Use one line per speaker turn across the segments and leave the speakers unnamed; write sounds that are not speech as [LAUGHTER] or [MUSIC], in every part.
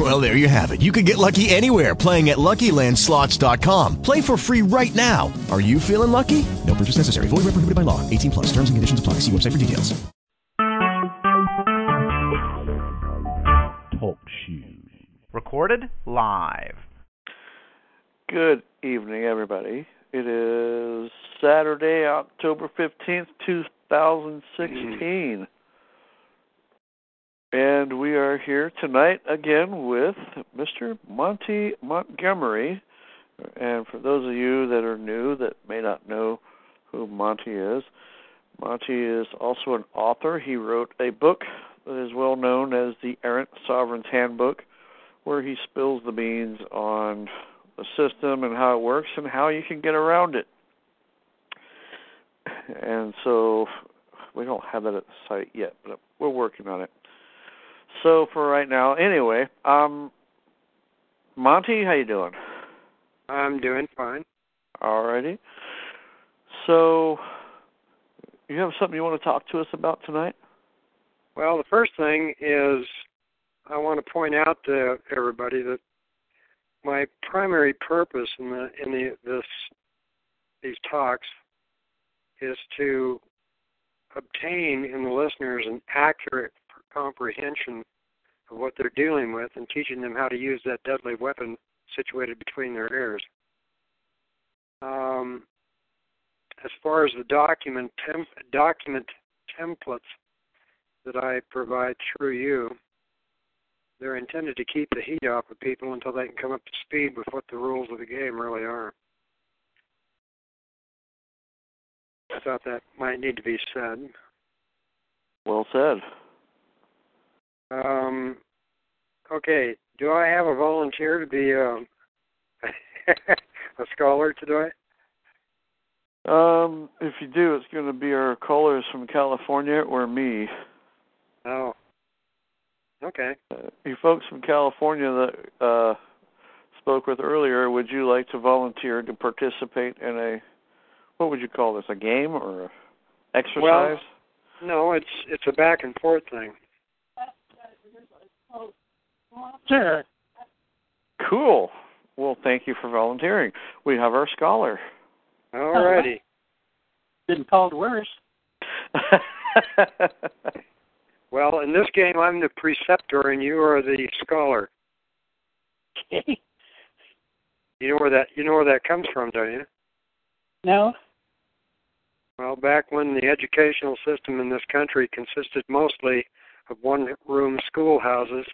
Well, there you have it. You can get lucky anywhere playing at LuckyLandSlots.com. Play for free right now. Are you feeling lucky? No purchase necessary. Void where prohibited by law. 18 plus. Terms and conditions apply. See website for details.
Talk shoes. Recorded live.
Good evening, everybody. It is Saturday, October 15th, 2016. And we are here tonight again with Mr. Monty Montgomery. And for those of you that are new that may not know who Monty is, Monty is also an author. He wrote a book that is well known as the Errant Sovereign's Handbook, where he spills the beans on the system and how it works and how you can get around it. And so we don't have that at the site yet, but we're working on it. So for right now, anyway, um, Monty, how you doing?
I'm doing fine.
Alrighty. So you have something you want to talk to us about tonight?
Well, the first thing is I want to point out to everybody that my primary purpose in the in the this these talks is to obtain in the listeners an accurate comprehension of what they're dealing with and teaching them how to use that deadly weapon situated between their ears. Um, as far as the document tem- document templates that I provide through you, they're intended to keep the heat off of people until they can come up to speed with what the rules of the game really are. I thought that might need to be said.
Well said.
Um, okay, do I have a volunteer to be um, [LAUGHS] a scholar today?
Um, if you do, it's going to be our callers from California or me.
Oh. Okay.
Uh, you folks from California that uh, spoke with earlier, would you like to volunteer to participate in a what would you call this? A game or a exercise?
Well, no, it's it's a back and forth thing.
Sure. Cool. Well, thank you for volunteering. We have our scholar.
All righty.
Been called worse. [LAUGHS]
well, in this game, I'm the preceptor and you are the scholar.
Okay.
You know where that you know where that comes from, don't you?
No.
Well, back when the educational system in this country consisted mostly of one-room schoolhouses,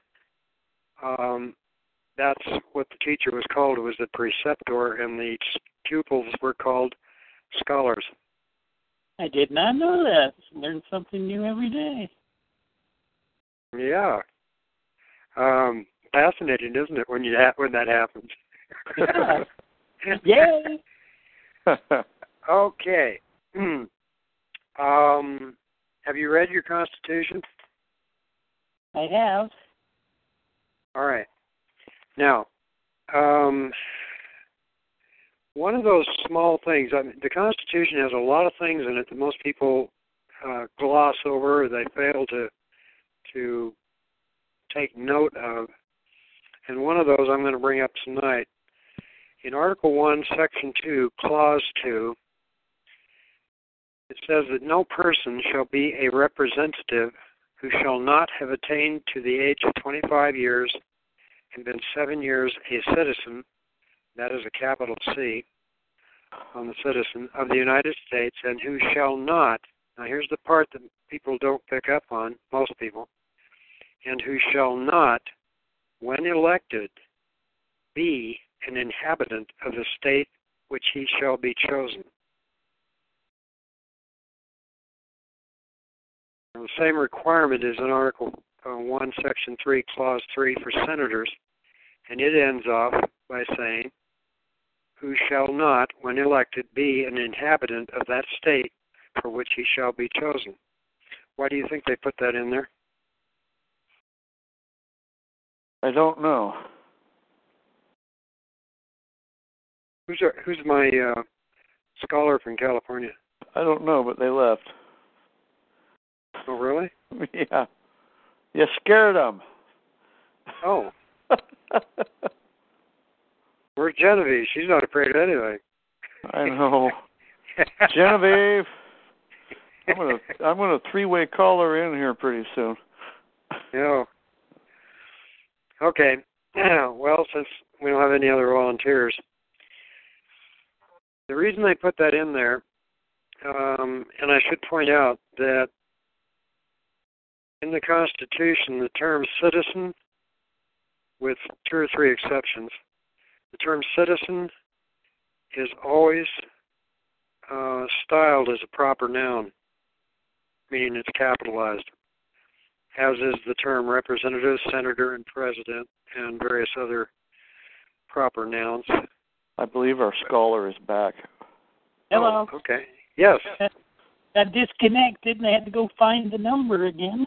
um, that's what the teacher was called. It was the preceptor, and the pupils were called scholars.
I did not know that. Learn something new every day.
Yeah. Um, fascinating, isn't it, when you ha- when that happens?
Yeah. Yay! [LAUGHS]
okay. [CLEARS THROAT] um, have you read your Constitution?
I have.
All right. Now, um, one of those small things. I mean, the Constitution has a lot of things in it that most people uh, gloss over. They fail to to take note of. And one of those I'm going to bring up tonight. In Article 1, Section 2, Clause 2, it says that no person shall be a representative who shall not have attained to the age of 25 years and been seven years a citizen, that is a capital C on the citizen, of the United States, and who shall not, now here's the part that people don't pick up on, most people, and who shall not, when elected, be an inhabitant of the state which he shall be chosen. The same requirement is in Article uh, 1, Section 3, Clause 3 for senators, and it ends off by saying, Who shall not, when elected, be an inhabitant of that state for which he shall be chosen. Why do you think they put that in there?
I don't know.
Who's our, who's my uh, scholar from California?
I don't know, but they left.
Oh, really? [LAUGHS]
yeah. You scared them.
Oh. [LAUGHS] Where's Genevieve? She's not afraid of anything.
I know. Genevieve. I'm gonna I'm gonna three way call her in here pretty soon. [LAUGHS]
Yeah. Okay. [CLEARS THROAT] well, since we don't have any other volunteers, the reason they put that in there, um, and I should point out that in the Constitution, the term citizen, with two or three exceptions, the term citizen is always uh, styled as a proper noun, meaning it's capitalized, as is the term representative, senator, and president, and various other proper nouns.
I believe our scholar is back.
Hello.
Oh, okay. Yes.
Got disconnected and I had to go find the number again.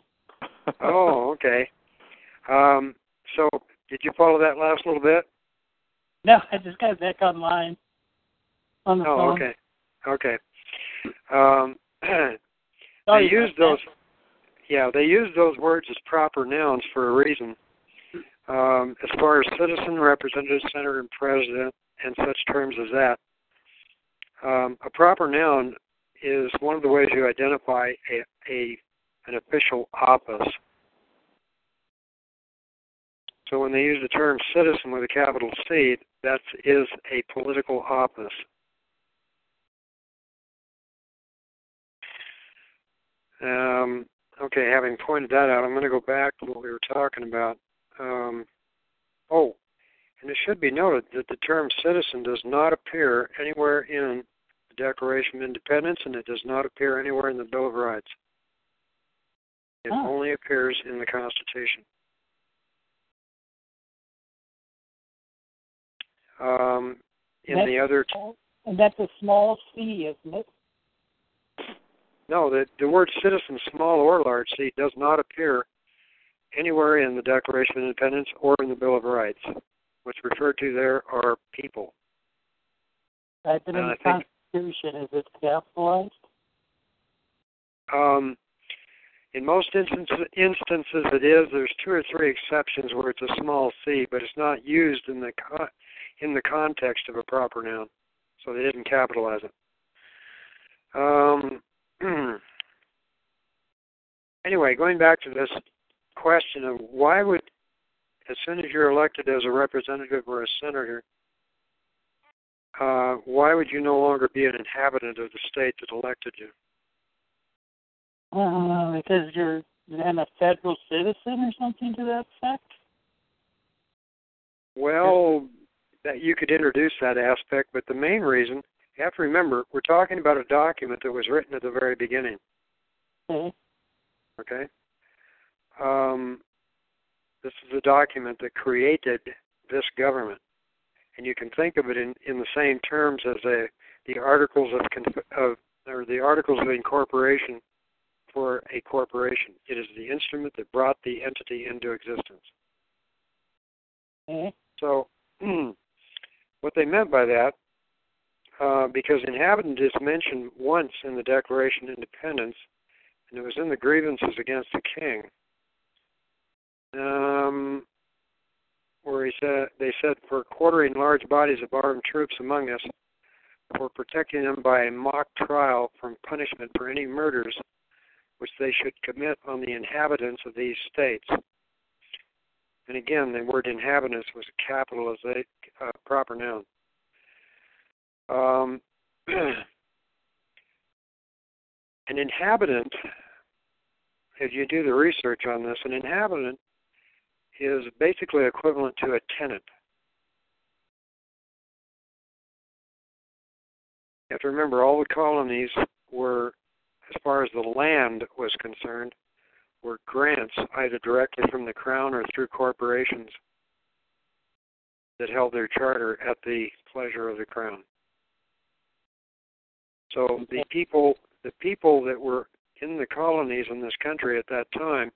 Oh, [LAUGHS] okay. Um, so, did you follow that last little bit?
No, I just got back online. On the
oh,
phone.
okay. Okay. Um, [CLEARS THROAT] they use those. Yeah, they use those words as proper nouns for a reason. Um, as far as citizen, representative, senator, and president, and such terms as that, um, a proper noun is one of the ways you identify a, a an official office. So when they use the term citizen with a capital C, that is a political office. Um, okay, having pointed that out, I'm going to go back to what we were talking about. Um, oh, and it should be noted that the term citizen does not appear anywhere in the Declaration of Independence and it does not appear anywhere in the Bill of Rights. It
Oh.
only appears in the Constitution. Um, in
That's-
the other,
And that's a small C, isn't it?
no, the, the word citizen, small or large c, does not appear anywhere in the Declaration of Independence or in the Bill of Rights. What's referred to there are people.
But in the
I think-
Constitution, is it capitalized?
Um, in most instances, it is. There's two or three exceptions where it's a small c, but it's not used in the in the context of a proper noun, so they didn't capitalize it. Um, [CLEARS THROAT] anyway, going back to this question of why would, as soon as you're elected as a representative or a senator, uh, why would you no longer be an inhabitant of the state that elected you?
Uh, because you're then a federal citizen or something to that effect?
Well, that you could introduce that aspect, but the main reason you have to remember we're talking about a document that was written at the very beginning.
Okay.
Okay. Um, this is a document that created this government, and you can think of it in, in the same terms as a the articles of, conf- of or the articles of incorporation for a corporation. It is the instrument that brought the entity into existence.
Okay.
So, [CLEARS THROAT] what they meant by that, uh, because inhabitant is mentioned once in the Declaration of Independence, and it was in the grievances against the king, um, where he said they said for quartering large bodies of armed troops among us, for protecting them by a mock trial from punishment for any murders which they should commit on the inhabitants of these states. And again, the word inhabitants was a capital as a uh, proper noun. Um, [CLEARS THROAT] an inhabitant, if you do the research on this, an inhabitant is basically equivalent to a tenant. You have to remember all the colonies were, as far as the land was concerned, were grants either directly from the crown or through corporations that held their charter at the pleasure of the crown. So the people the people that were in the colonies in this country at that time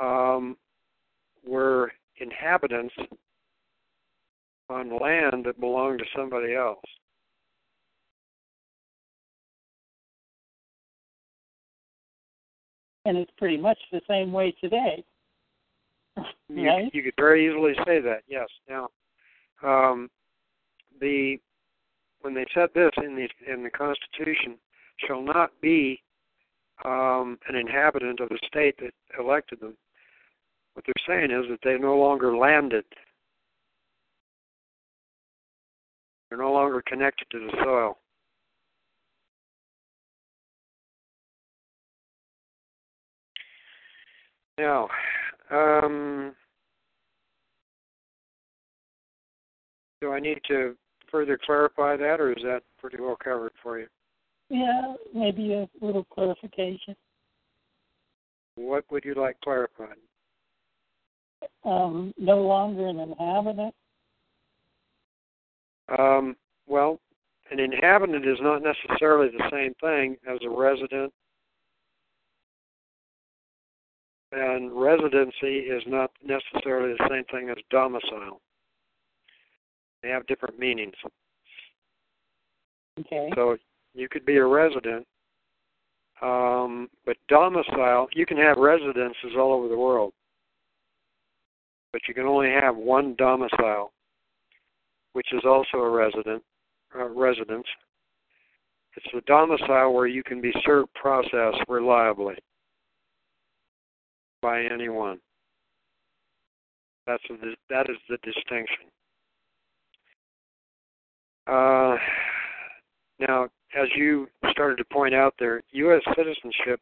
um, were inhabitants on land that belonged to somebody else.
And it's pretty much the same way today.
You,
right?
you could very easily say that. Yes. Now, um, the when they said this in the in the Constitution, shall not be um, an inhabitant of the state that elected them. What they're saying is that they're no longer landed. They're no longer connected to the soil. Now, um, do I need to further clarify that, or is that pretty well covered for you?
Yeah, maybe a little clarification.
What would you like clarified?
Um, no longer an inhabitant.
Um, well, an inhabitant is not necessarily the same thing as a resident, and residency is not necessarily the same thing as domicile. They have different meanings.
Okay.
So you could be a resident, um, but domicile, you can have residences all over the world, but you can only have one domicile, which is also a resident uh, residence. It's the domicile where you can be served process reliably by anyone. That's the, that is the distinction. Uh, now, as you started to point out there, U.S. citizenship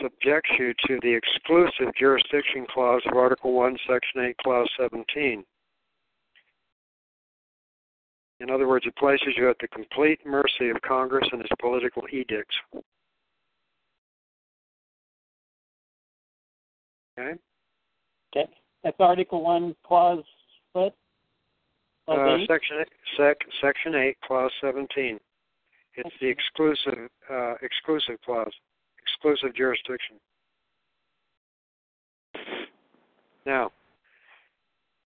subjects you to the exclusive jurisdiction clause of Article 1, Section 8, Clause 17. In other words, it places you at the complete mercy of Congress and its political edicts. Okay?
Okay. That's Article 1, Clause what? Clause
Uh,
eight?
section eight, sec, Section 8, Clause 17. It's the exclusive uh, exclusive clause, exclusive jurisdiction. Now,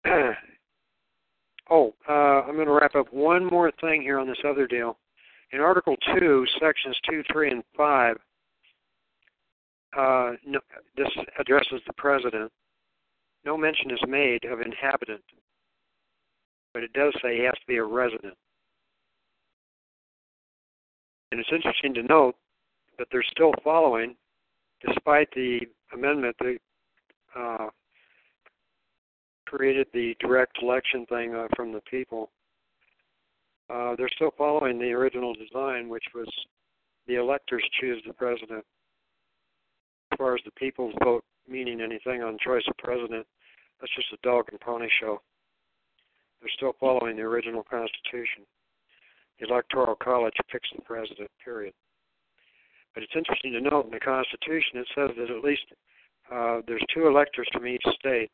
[CLEARS THROAT] oh, uh, I'm going to wrap up one more thing here on this other deal. In Article 2, Sections 2, 3, and 5, uh, no, this addresses the President. No mention is made of inhabitant, but it does say he has to be a resident. And it's interesting to note that they're still following, despite the amendment that uh, created the direct election thing uh, from the people. Uh, they're still following the original design, which was the electors choose the president. Far as the people's vote meaning anything on choice of president, that's just a dog and pony show. They're still following the original Constitution. The Electoral College picks the president, period. But it's interesting to note in the Constitution it says that at least uh, there's two electors from each state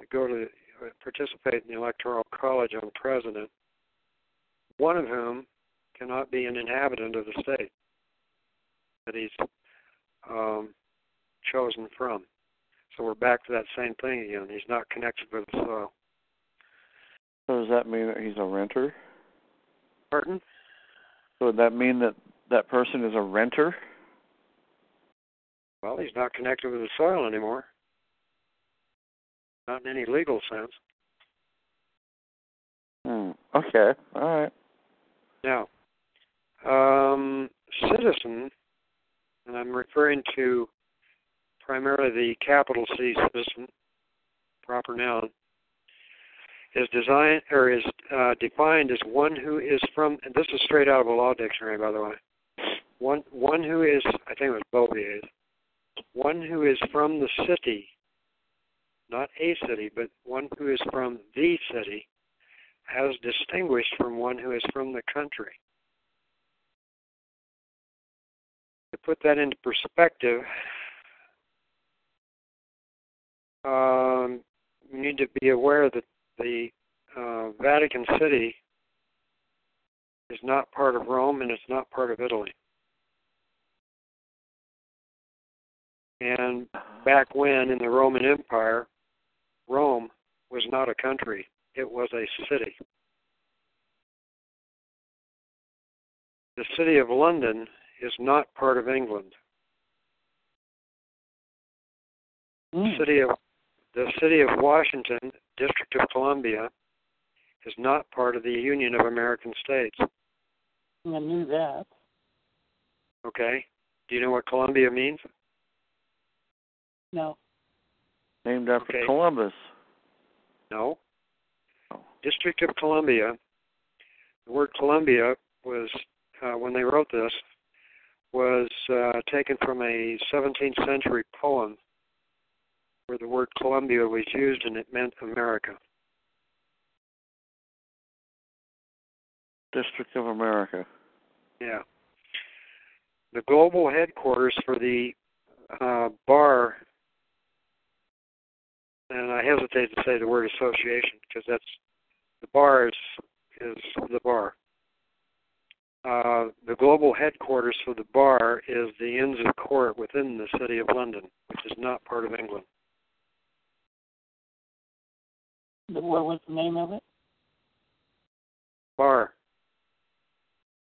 that go to uh, participate in the Electoral College on president, one of whom cannot be an inhabitant of the state that he's um, chosen from. So we're back to that same thing again. He's not connected with the soil.
So does that mean that he's a renter?
Pardon?
So would that mean that that person is a renter?
Well, he's not connected with the soil anymore. Not in any legal sense.
Hmm. Okay. All right.
Now, um, citizen, and I'm referring to primarily the capital C citizen, proper noun, is designed or is uh, defined as one who is from. And this is straight out of a law dictionary, by the way. One one who is, I think it was Bouvier's, one who is from the city, not a city, but one who is from the city, as distinguished from one who is from the country. to put that into perspective, um, you need to be aware that the uh, Vatican City is not part of Rome and it's not part of Italy. And back when in the Roman Empire, Rome was not a country, it was a city. The city of London is not part of England. The city of the city of Washington, District of Columbia, is not part of the Union of American States.
I knew that.
Okay. Do you know what Columbia means?
No.
Named after
Okay.
Columbus.
No.
Oh.
District of Columbia. The word Columbia was, uh, when they wrote this, was uh, taken from a 17th century poem where the word Columbia was used and it meant America.
District of America.
Yeah. The global headquarters for the uh, bar, and I hesitate to say the word association because that's the bar is is the bar. Uh, the global headquarters for the bar is the Inns of Court within the city of London, which is not part of England.
What was the name of it?
Bar,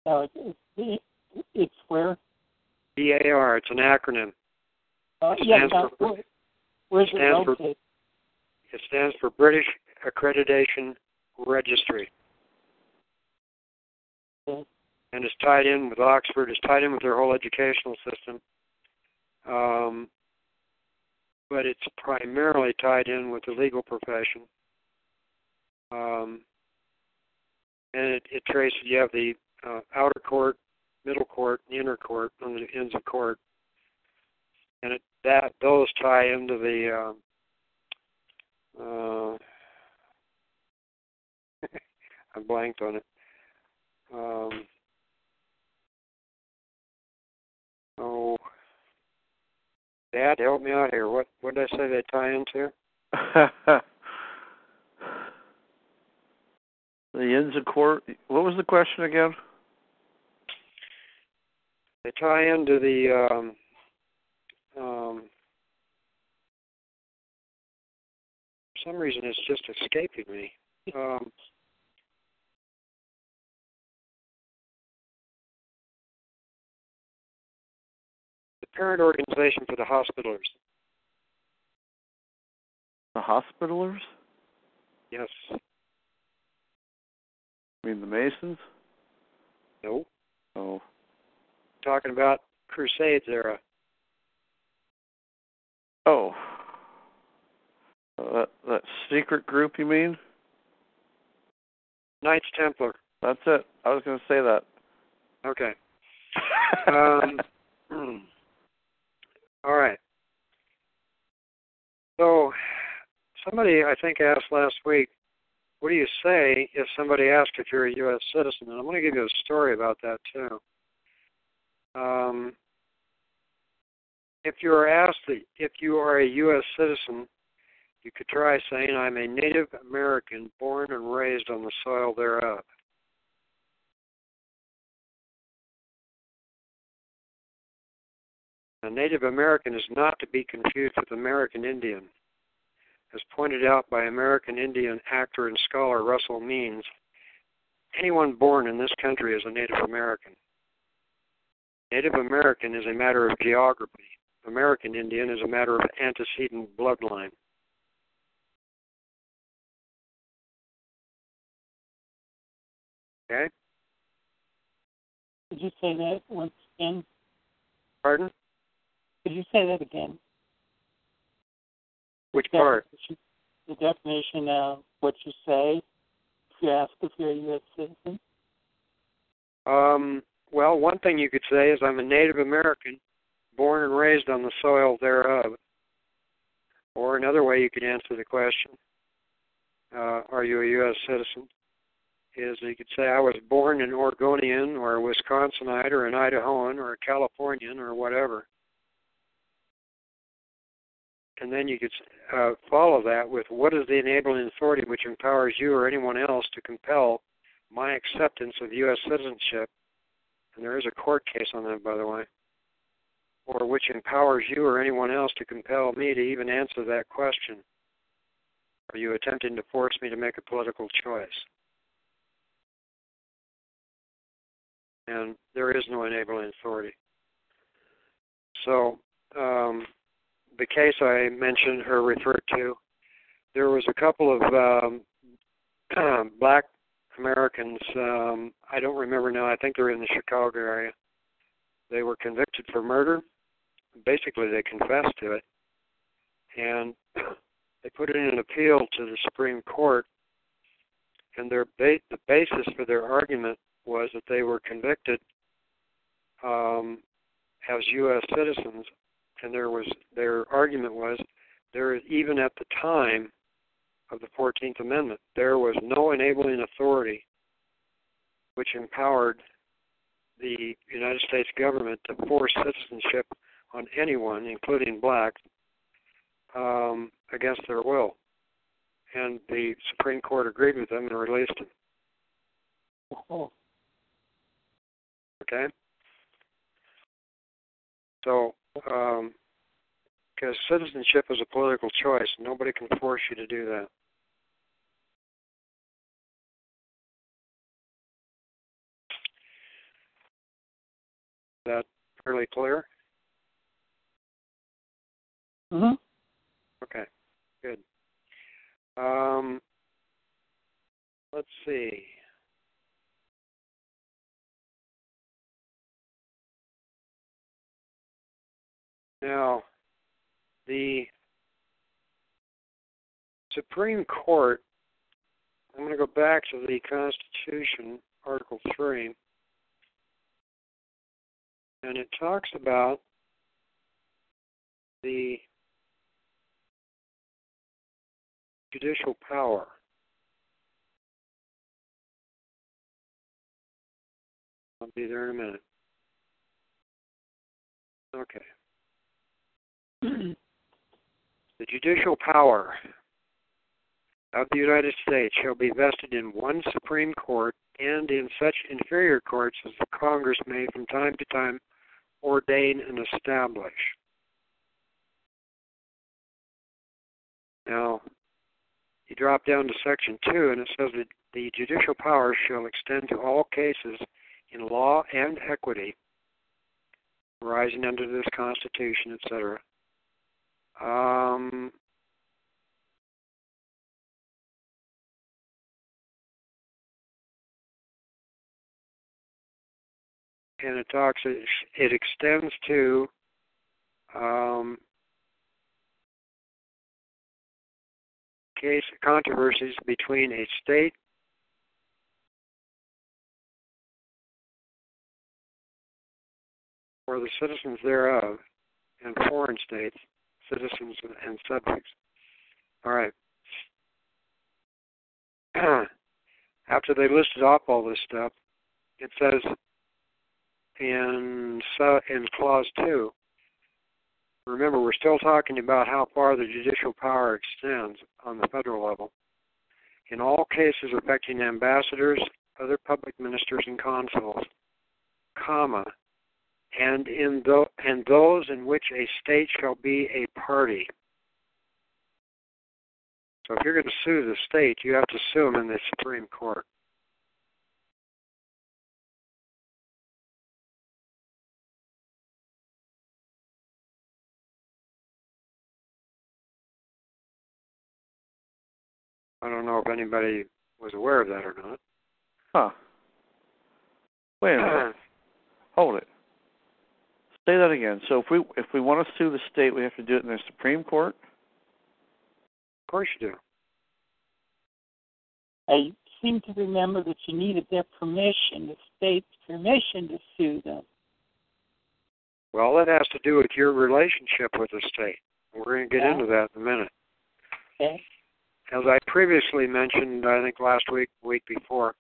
Oh, it's, it, it, it's where?
B-A-R. It's an acronym.
Uh, yeah,
Stands for-
where's it
stands for-? It stands for British Accreditation Registry.
Okay.
And is tied in with Oxford, is tied in with their whole educational system. Um, but it's primarily tied in with the legal profession. Um, and it, it traces, you have the uh, outer court, middle court, and inner court, on the Inns of Court. And it, that those tie into the um, uh, [LAUGHS] I blanked on it. Um, oh, Dad, help me out here. What what did I say they tie into? [LAUGHS]
the Inns of Court. What was the question again?
They tie into the um, um, for some reason it's just escaping me. Um, parent organization for the hospitalers.
The Hospitalers?
Yes.
I mean the Masons?
No.
Oh.
Talking about Crusades era.
Oh. Uh, that that secret group you mean?
Knights Templar.
That's it. I was going to say that.
Okay. [LAUGHS] um, all right. So, somebody I think asked last week, what do you say if somebody asks if you're a U.S. citizen? And I'm going to give you a story about that too. Um, if you are asked that if you are a U.S. citizen, you could try saying, I'm a Native American born and raised on the soil thereof. A Native American is not to be confused with American Indian. As pointed out by American Indian actor and scholar Russell Means, anyone born in this country is a Native American. Native American is a matter of geography. American Indian is a matter of antecedent bloodline. Okay?
Could you say that once again?
Pardon?
Could you say that again?
Which
The
part?
The definition of what you say if you ask if you're a U.S. citizen.
Um, well, one thing you could say is I'm a Native American, born and raised on the soil thereof. Or another way you could answer the question, uh, are you a U.S. citizen? Is you could say I was born an Oregonian or a Wisconsinite or an Idahoan or a Californian or whatever. And then you could uh, follow that with what is the enabling authority which empowers you or anyone else to compel my acceptance of U.S. citizenship and there is a court case on that, by the way. or which empowers you or anyone else to compel me to even answer that question. Are you attempting to force me to make a political choice? And there is no enabling authority. So, um, the case I mentioned or referred to, there was a couple of um, [CLEARS THROAT] black Americans. Um, I don't remember now. I think they're in the Chicago area. They were convicted for murder. Basically, they confessed to it, and [CLEARS THROAT] they put in an appeal to the Supreme Court. And their ba- the basis for their argument was that they were convicted um, as U.S. citizens, and there was their argument was there even at the time of the 14th Amendment, there was no enabling authority which empowered the United States government to force citizenship on anyone, including blacks, um, against their will. And the Supreme Court agreed with them and released them.
Oh.
Okay? So, um, because citizenship is a political choice, nobody can force you to do that. Is that fairly clear?
Mm-hmm.
Okay, good. Um, let's see. Now, the Supreme Court, I'm going to go back to the Constitution, Article 3, and it talks about the judicial power. I'll be there in a minute. Okay. [CLEARS THROAT] the judicial power of the United States shall be vested in one Supreme Court and in such inferior courts as the Congress may from time to time ordain and establish. Now, you drop down to section 2 and it says that the judicial power shall extend to all cases in law and equity arising under this Constitution, etc. Um, and it talks, it, extends to um, case controversies between a state or the citizens thereof and foreign states, citizens and subjects. All right. [CLEARS THROAT] After they listed off all this stuff, it says in in clause two. Remember, we're still talking about how far the judicial power extends on the federal level. In all cases affecting ambassadors, other public ministers, and consuls, comma, and in the, and those in which a state shall be a party. So if you're going to sue the state, you have to sue them in the Supreme Court. I don't know if anybody was aware of that or not.
Huh. Wait a minute. [CLEARS THROAT] Hold it. Say that again. So if we if we want to sue the state, we have to do it in the Supreme Court.
Of course you do.
I seem to remember that you needed their permission, the state's permission to sue them.
Well, that has to do with your relationship with the state. We're going to get
Yeah.
into that in a minute.
Okay.
As I previously mentioned, I think last week, week before,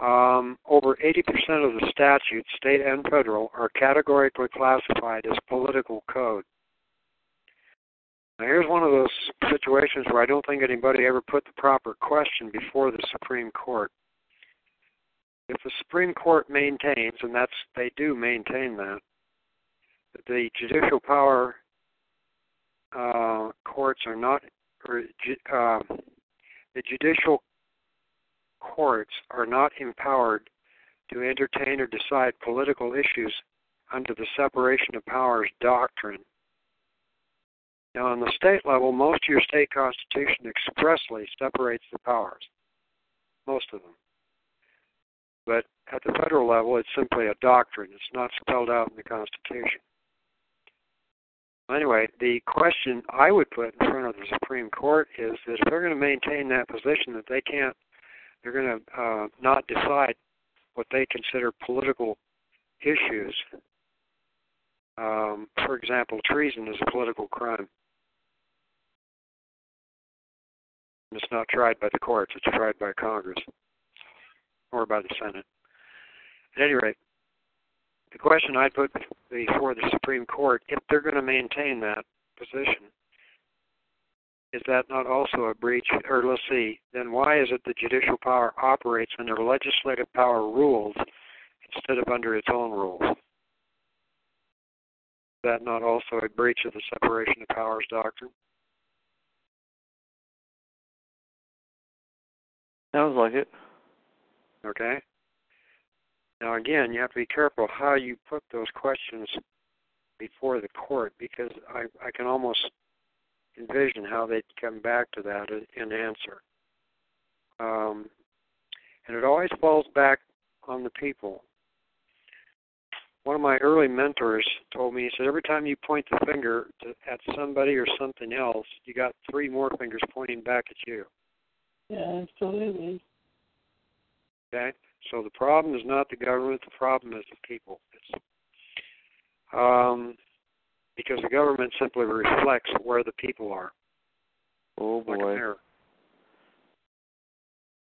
um, over 80% of the statutes, state and federal, are categorically classified as political code. Now, here's one of those situations where I don't think anybody ever put the proper question before the Supreme Court. If the Supreme Court maintains, and that's they do maintain that, that the judicial power uh, courts are not, or uh, the judicial courts are not empowered to entertain or decide political issues under the separation of powers doctrine. Now, on the state level, most of your state constitution expressly separates the powers, most of them. But at the federal level, it's simply a doctrine. It's not spelled out in the Constitution. Anyway, the question I would put in front of the Supreme Court is that if they're going to maintain that position, that they can't, they're going to uh, not decide what they consider political issues. Um, for example, treason is a political crime. It's not tried by the courts, it's tried by Congress or by the Senate. At any rate, the question I'd put before the Supreme Court, if they're going to maintain that position, is that not also a breach? Or let's see, then why is it the judicial power operates under legislative power rules instead of under its own rules? Is that not also a breach of the separation of powers doctrine?
Sounds like it.
Okay. Now, again, you have to be careful how you put those questions before the court because I, I can almost envision how they'd come back to that and answer. Um, and it always falls back on the people. One of my early mentors told me, he said, every time you point the finger to, at somebody or something else, you got three more fingers pointing back at you.
Yeah, absolutely.
Okay? So the problem is not the government, the problem is the people. It's, um, because the government simply reflects where the people are.
Oh boy.
Like a mirror.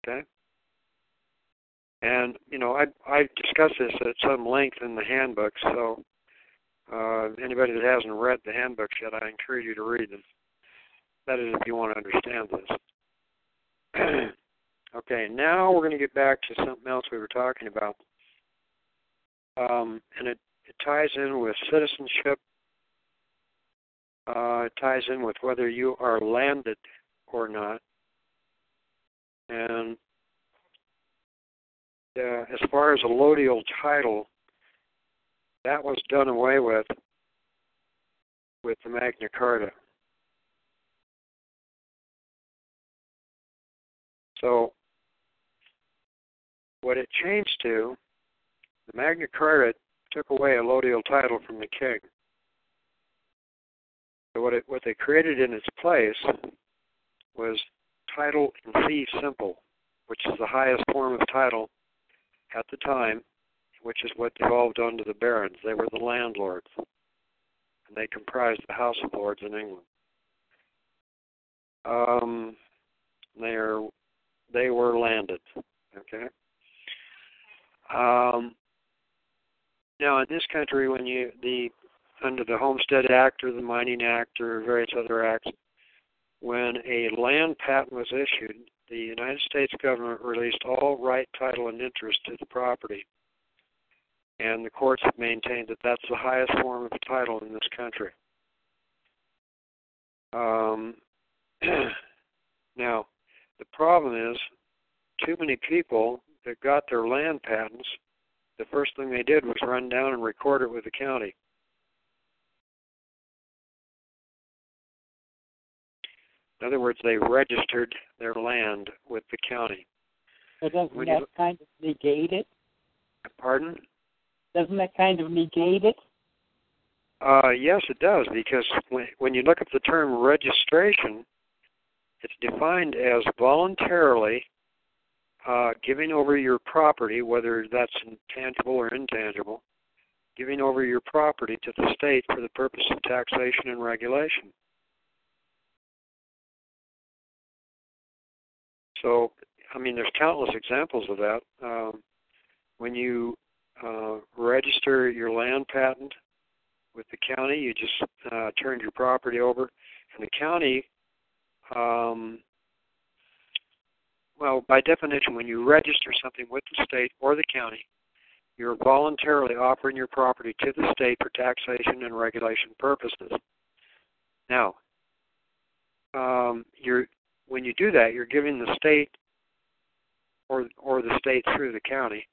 Okay? And, you know, I I discuss this at some length in the handbook, so uh, anybody that hasn't read the handbooks yet, I encourage you to read them. That is, if you want to understand this. [CLEARS THROAT] Okay, now we're going to get back to something else we were talking about. Um, and it, it ties in with citizenship. Uh, it ties in with whether you are landed or not. And uh, as far as a allodial title, that was done away with with the Magna Carta. So what it changed to, the Magna Carta took away a allodial title from the king. So what it what they created in its place was title in fee simple, which is the highest form of title at the time, which is what devolved onto the barons. They were the landlords, and they comprised the House of Lords in England. Um, they are they were landed. Okay. Um, now, in this country, when you the under the Homestead Act or the Mining Act or various other acts, when a land patent was issued, the United States government released all right, title, and interest to the property. And the courts have maintained that that's the highest form of title in this country. Um, [CLEARS THROAT] now, the problem is, too many people that got their land patents, the first thing they did was run down and record it with the county. In other words, they registered their land with the county.
But doesn't
When
that
you-
kind of negate it?
Pardon?
Doesn't that kind of negate it?
Uh, yes, it does, because when, when you look at the term registration, it's defined as voluntarily uh, giving over your property, whether that's tangible or intangible, giving over your property to the state for the purpose of taxation and regulation. So, I mean, there's countless examples of that. Um, when you uh, register your land patent with the county, you just uh, turned your property over, and the county um, well, by definition, when you register something with the state or the county, you're voluntarily offering your property to the state for taxation and regulation purposes. Now, um, you're when you do that, you're giving the state or or the state through the county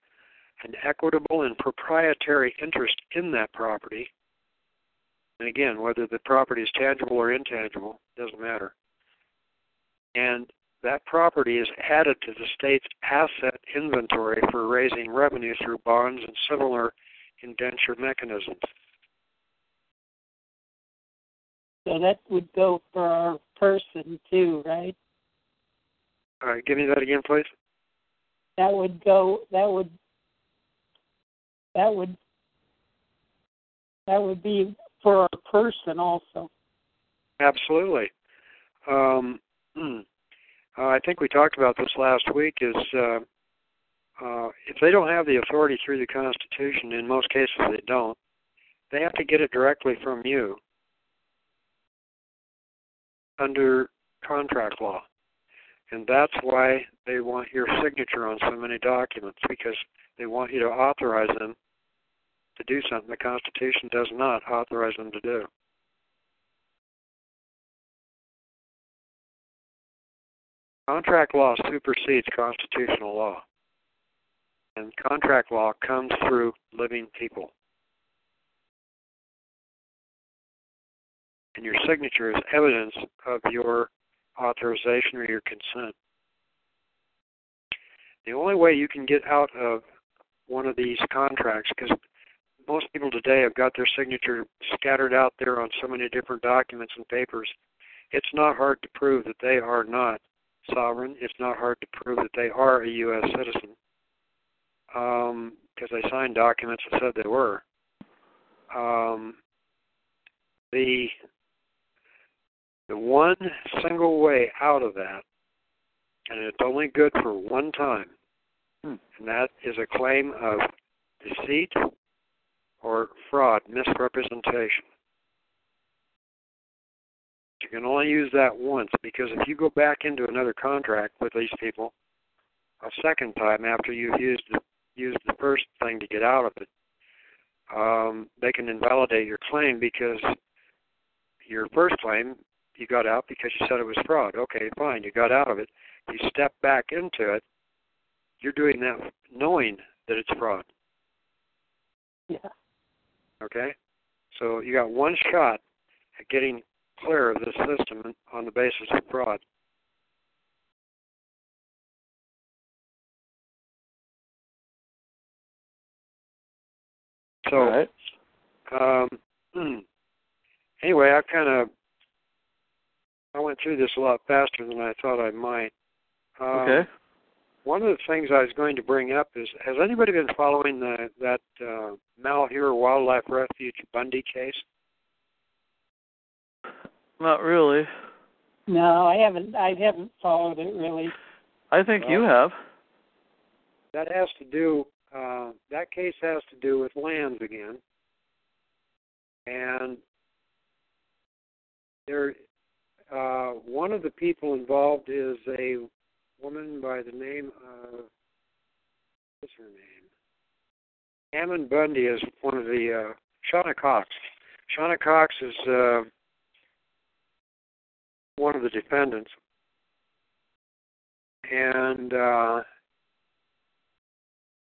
an equitable and proprietary interest in that property. And again, whether the property is tangible or intangible doesn't matter. And that property is added to the state's asset inventory for raising revenue through bonds and similar indenture mechanisms.
So that would go for our person too, right?
All right, give me that again, please.
That would go. That would. That would. That would be for our person also.
Absolutely. Um, uh, I think we talked about this last week. Is uh, uh, if they don't have the authority through the Constitution, in most cases they don't, they have to get it directly from you under contract law. And that's why they want your signature on so many documents because they want you to authorize them to do something the Constitution does not authorize them to do. Contract law supersedes constitutional law. And contract law comes through living people. And your signature is evidence of your authorization or your consent. The only way you can get out of one of these contracts, because most people today have got their signature scattered out there on so many different documents and papers, it's not hard to prove that they are not sovereign. It's not hard to prove that they are a U.S. citizen because um, they signed documents that said they were. Um, the the one single way out of that, and it's only good for one time, hmm. and that is a claim of deceit or fraud, misrepresentation. You can only use that once because if you go back into another contract with these people a second time after you've used the, used the first thing to get out of it, um, they can invalidate your claim because your first claim you got out because you said it was fraud. Okay, fine, you got out of it. You step back into it. You're doing that knowing that it's fraud.
Yeah.
Okay? So you got one shot at getting clear of this system on the basis of fraud. So,
right.
um, [CLEARS THROAT] anyway, I kind of I went through this a lot faster than I thought I might. Um,
okay.
One of the things I was going to bring up is: Has anybody been following the that uh, Malheur Wildlife Refuge Bundy case?
Not really.
No, I haven't. I haven't followed it really.
I think
well,
you have.
That has to do. Uh, that case has to do with lands again, and there uh, one of the people involved is a woman by the name of what's her name? Ammon Bundy is one of the uh, Shawna Cox. Shawna Cox is uh, one of the defendants, and uh,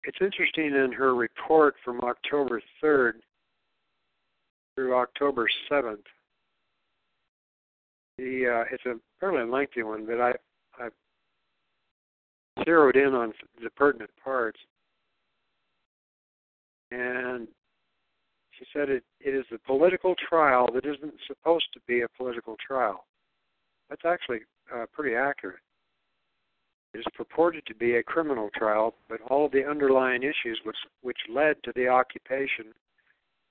it's interesting in her report from October 3rd through October 7th the uh, it's a fairly lengthy one, but I I zeroed in on the pertinent parts, and she said it it is a political trial that isn't supposed to be a political trial. That's actually uh, pretty accurate. It is purported to be a criminal trial, but all of the underlying issues which which led to the occupation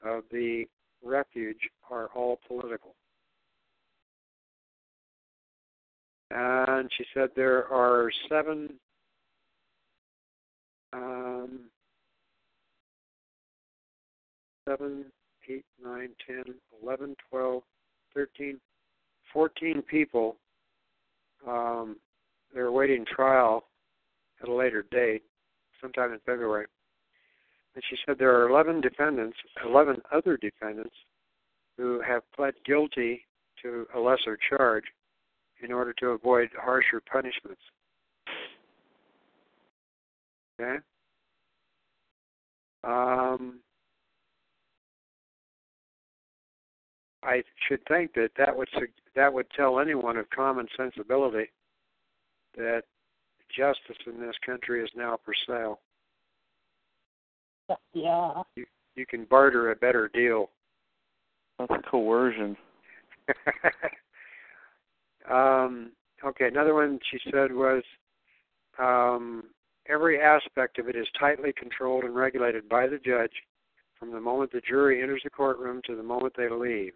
of the refuge are all political. And she said there are seven um, seven, eight, nine, ten, eleven, twelve, thirteen, fourteen people. Um, they're awaiting trial at a later date, sometime in February. And she said there are 11 defendants, 11 other defendants, who have pled guilty to a lesser charge in order to avoid harsher punishments. Okay? Um, I should think that that would that would tell anyone of common sensibility that justice in this country is now for sale.
Yeah.
You you can barter a better deal.
That's coercion. [LAUGHS]
um, okay, another one she said was um, every aspect of it is tightly controlled and regulated by the judge from the moment the jury enters the courtroom to the moment they leave.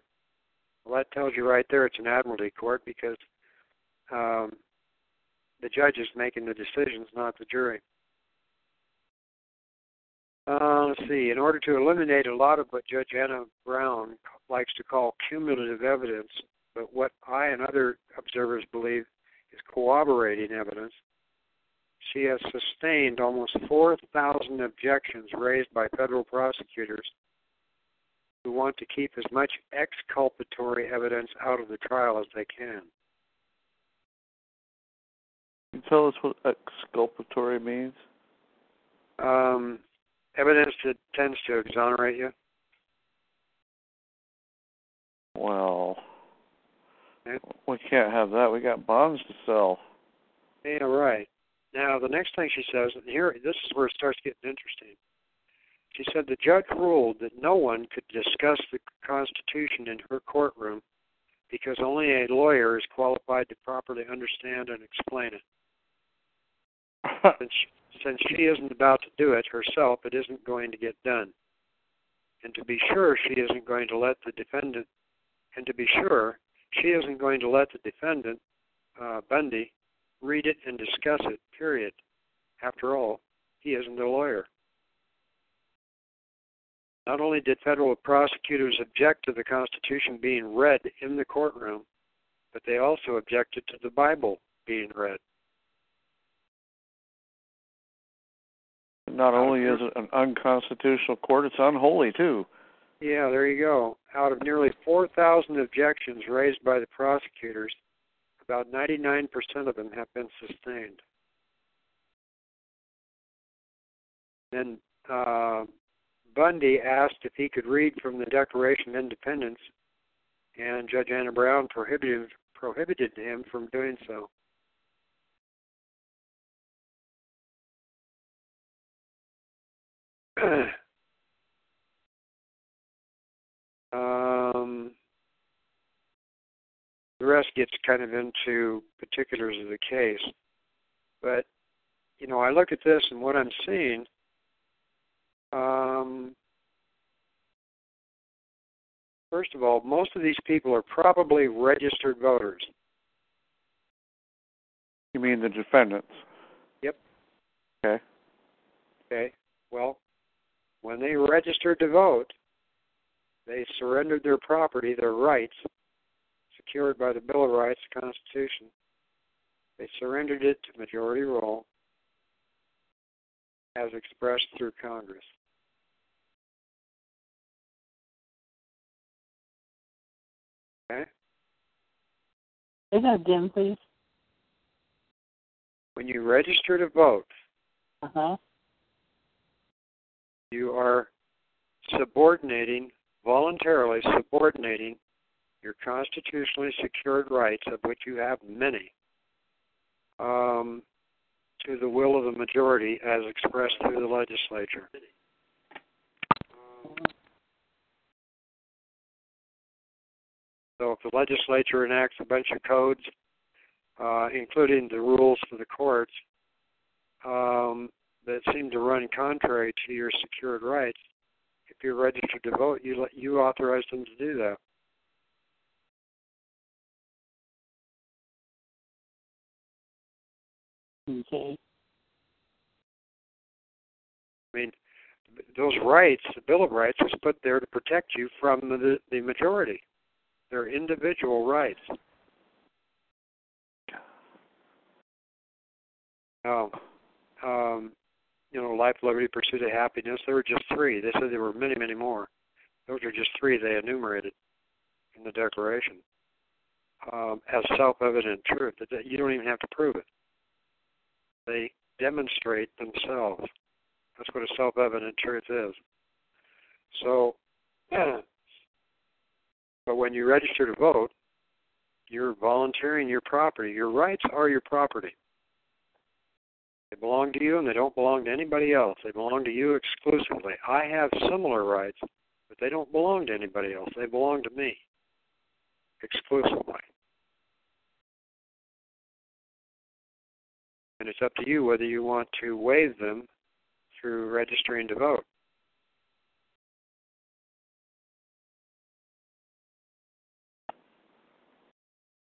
Well, that tells you right there it's an admiralty court because um, the judge is making the decisions, not the jury. Uh, let's see. In order to eliminate a lot of what Judge Anna Brown likes to call cumulative evidence, but what I and other observers believe is corroborating evidence, she has sustained almost 4,000 objections raised by federal prosecutors who want to keep as much exculpatory evidence out of the trial as they can.
Can you tell us what exculpatory means?
Um, evidence that tends to exonerate you.
Well, we can't have that. We got bonds to sell.
Yeah, right. Now, the next thing she says, and here, this is where it starts getting interesting. She said the judge ruled that no one could discuss the Constitution in her courtroom because only a lawyer is qualified to properly understand and explain it. [LAUGHS] since, she, since she isn't about to do it herself, it isn't going to get done. And to be sure, she isn't going to let the defendant, and to be sure, she isn't going to let the defendant, uh, Bundy, read it and discuss it, period. After all, he isn't a lawyer. Not only did federal prosecutors object to the Constitution being read in the courtroom, but they also objected to the Bible being read.
Not only is it an unconstitutional court, it's unholy too.
Yeah, there you go. Out of nearly 4,000 objections raised by the prosecutors, about 99% of them have been sustained. Then uh, Bundy asked if he could read from the Declaration of Independence, and Judge Anna Brown prohibited prohibited him from doing so. [CLEARS THROAT] um, the rest gets kind of into particulars of the case, but you know, I look at this and what I'm seeing. Um, first of all, most of these people are probably registered voters.
You mean the defendants?
Yep.
Okay.
Okay. Well, when they registered to vote, they surrendered their property, their rights, secured by the Bill of Rights, the Constitution. They surrendered it to majority rule as expressed through Congress. Okay?
Say that again, please.
When you register to vote,
Uh-huh.
you are subordinating, voluntarily subordinating your constitutionally secured rights, of which you have many, um, to the will of the majority as expressed through the legislature. So if the legislature enacts a bunch of codes, uh, including the rules for the courts, um, that seem to run contrary to your secured rights, you're registered to vote, you let, you authorize them to do that.
Okay.
I mean, those rights, the Bill of Rights, was put there to protect you from the the majority. They're individual rights. Now, um, you know, life, liberty, pursuit of happiness. There were just three. They said there were many, many more. Those are just three they enumerated in the Declaration um, as self-evident truth. That you don't even have to prove it. They demonstrate themselves. That's what a self-evident truth is. So, [CLEARS THROAT] but when you register to vote, you're volunteering your property. Your rights are your property. They belong to you and they don't belong to anybody else. They belong to you exclusively. I have similar rights, but they don't belong to anybody else. They belong to me exclusively. And it's up to you whether you want to waive them through registering to vote.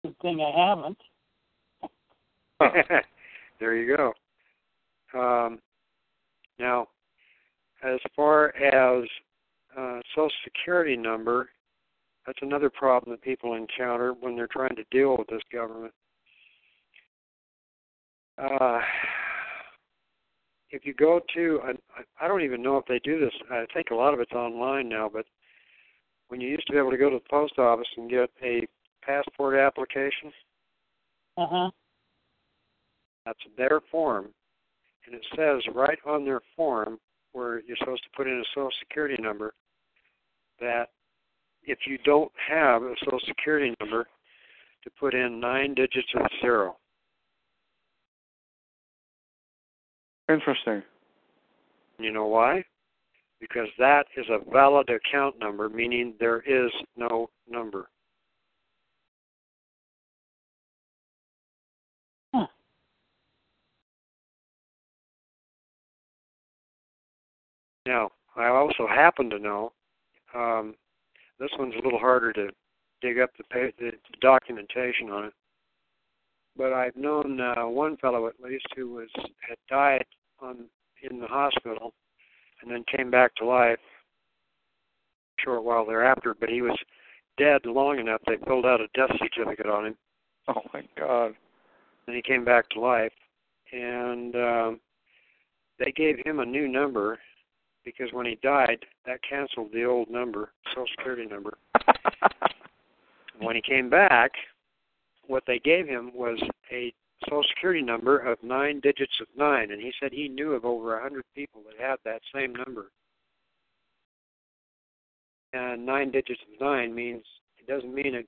Good thing I
haven't. [LAUGHS] there you go. Um, now, as far as uh, Social Security number, that's another problem that people encounter when they're trying to deal with this government. Uh, if you go to, I, I don't even know if they do this. I think a lot of it's online now, but when you used to be able to go to the post office and get a passport application,
uh huh,
that's their form, and it says right on their form where you're supposed to put in a social security number that if you don't have a social security number, to put in nine digits of zero.
Interesting.
You know why? Because that is a valid account number, meaning there is no number. Now, I also happen to know um, this one's a little harder to dig up the, pay, the documentation on it but I've known uh, one fellow at least who was had died on in the hospital and then came back to life a short while thereafter. But he was dead long enough they filled out a death certificate on him.
Oh my God!
And he came back to life, and um, they gave him a new number because when he died, that canceled the old number, Social Security number. [LAUGHS] when he came back, what they gave him was a social security number of nine digits of nine, and he said he knew of over a hundred people that had that same number. And nine digits of nine means it doesn't mean it,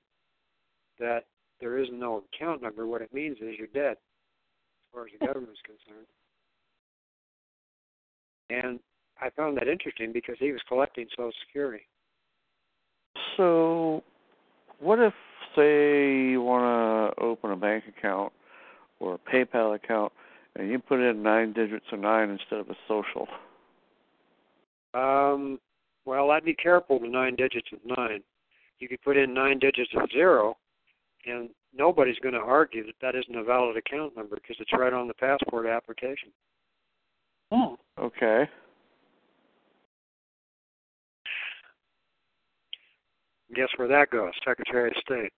that there is no account number. What it means is you're dead, as far as the government is concerned. And I found that interesting because he was collecting Social Security.
So, what if say you want to open a bank account or a PayPal account, and you put in nine digits of nine instead of a social?
Um, well, I'd be careful with nine digits of nine. You could put in nine digits of zero, and nobody's going to argue that that isn't a valid account number because it's right on the passport application.
Oh.
Okay.
Guess where that goes? Secretary of State.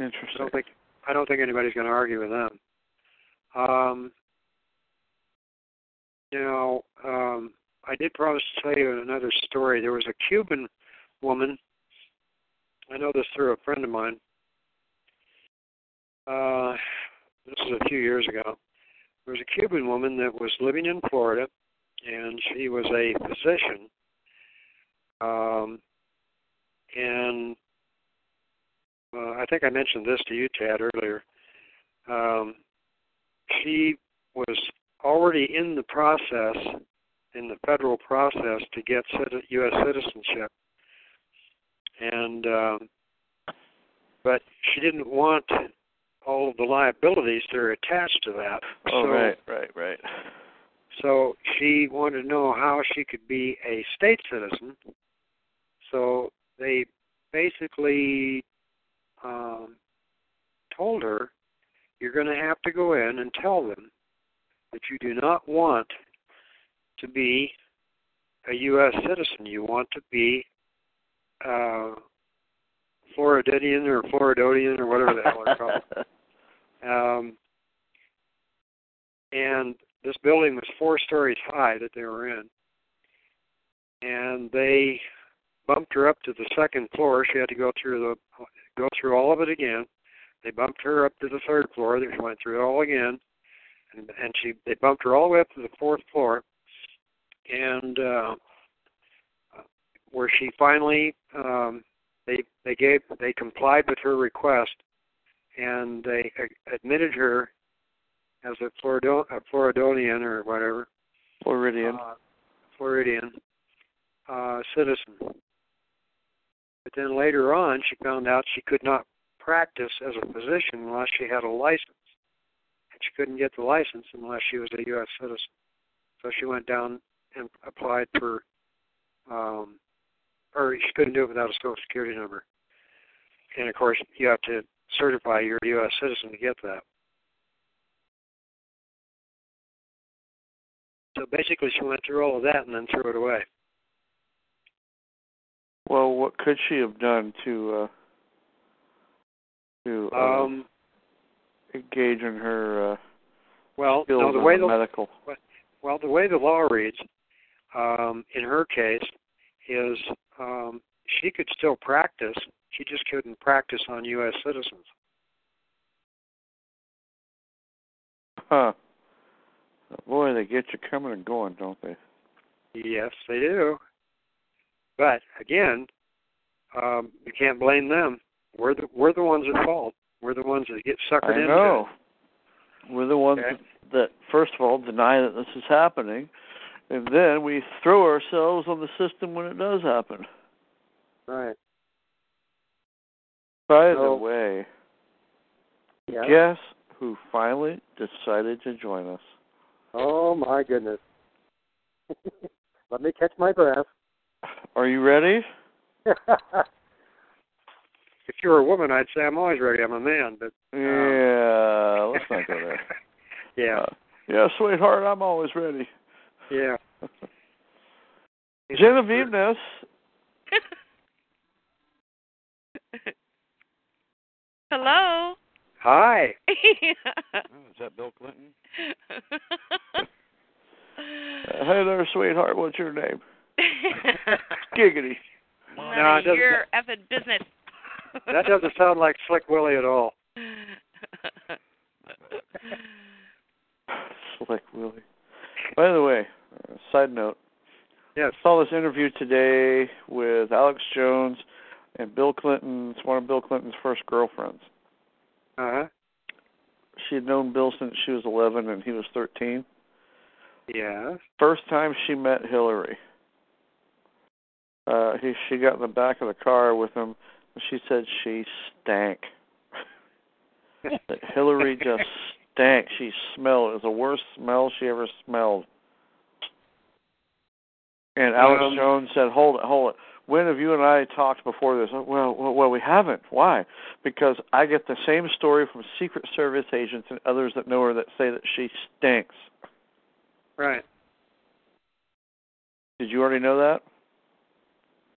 Interesting.
I don't think I don't think anybody's going to argue with them. Um, you know, um, I did promise to tell you another story. There was a Cuban woman. I know this through a friend of mine. Uh, this was a few years ago. There was a Cuban woman that was living in Florida, and she was a physician. Um, and uh, I think I mentioned this to you, Tad, earlier. Um, she was already in the process, in the federal process, to get U.S. citizenship, and um, but she didn't want all of the liabilities that are attached to that.
Oh,
so,
right, right, right.
So she wanted to know how she could be a state citizen. So they basically um, told her, you're going to have to go in and tell them that you do not want to be a U.S. citizen. You want to be uh, Floridian or Floridodian or whatever the hell they're called. [LAUGHS] Um, and this building was four stories high that they were in. And they bumped her up to the second floor. She had to go through the go through all of it again. They bumped her up to the third floor. They went through it all again, and and she they bumped her all the way up to the fourth floor, and uh, where she finally um, they they gave they complied with her request, and they admitted her as a, Florido, a Floridonian or whatever,
Floridian.
uh, Floridian uh, citizen. But then later on, she found out she could not practice as a physician unless she had a license, and she couldn't get the license unless she was a U.S. citizen. So she went down and applied for, um, or she couldn't do it without a social security number. And of course, you have to certify you're a U.S. citizen to get that. So basically, she went through all of that and then threw it away.
Well, what could she have done to uh to uh,
Um,
engage in her uh
well, no, the way
the
the
medical?
well, the way the law reads, um, in her case, is um, she could still practice. She just couldn't practice on U.S. citizens.
Huh. Boy, they get you coming and going, don't they?
Yes, they do. But again, um, you can't blame them. We're the we're the ones at fault. We're the ones that get suckered
I
into
know. We're the ones
Okay.
that, that, first of all, deny that this is happening, and then we throw ourselves on the system when it does happen.
Right.
By
So-
the way,
Yeah.
guess who finally decided to join us?
Oh my goodness. [LAUGHS] Let me catch my breath.
Are you ready? [LAUGHS]
if you were a woman, I'd say I'm always ready. I'm a man, but
Yeah, let's not go there. [LAUGHS]
yeah,
Uh, yeah, sweetheart, I'm always ready.
yeah.
Genevieve Ness,
Hello.
Hi. [LAUGHS]
is that Bill Clinton? Uh, hey there, sweetheart. What's your name? [LAUGHS] Giggity.
None
No,
of your effing business. [LAUGHS]
That doesn't sound like Slick Willie at all.
Slick Willie. By the way, uh, side note,
Yes.
I saw this interview today with Alex Jones and Bill Clinton. It's one of Bill Clinton's first girlfriends.
Uh huh.
She had known Bill since she was 11 and he was 13.
Yeah.
First time she met Hillary. Uh, he she got in the back of the car with him. And she said she stank. [LAUGHS] that Hillary just stank. She smelled. It was the worst smell she ever smelled. And Alex
Um,
Jones said, "Hold it, hold it. When have you and I talked before this?" Well, well, well, we haven't. Why? Because I get the same story from Secret Service agents and others that know her that say that she stinks.
Right.
Did you already know that?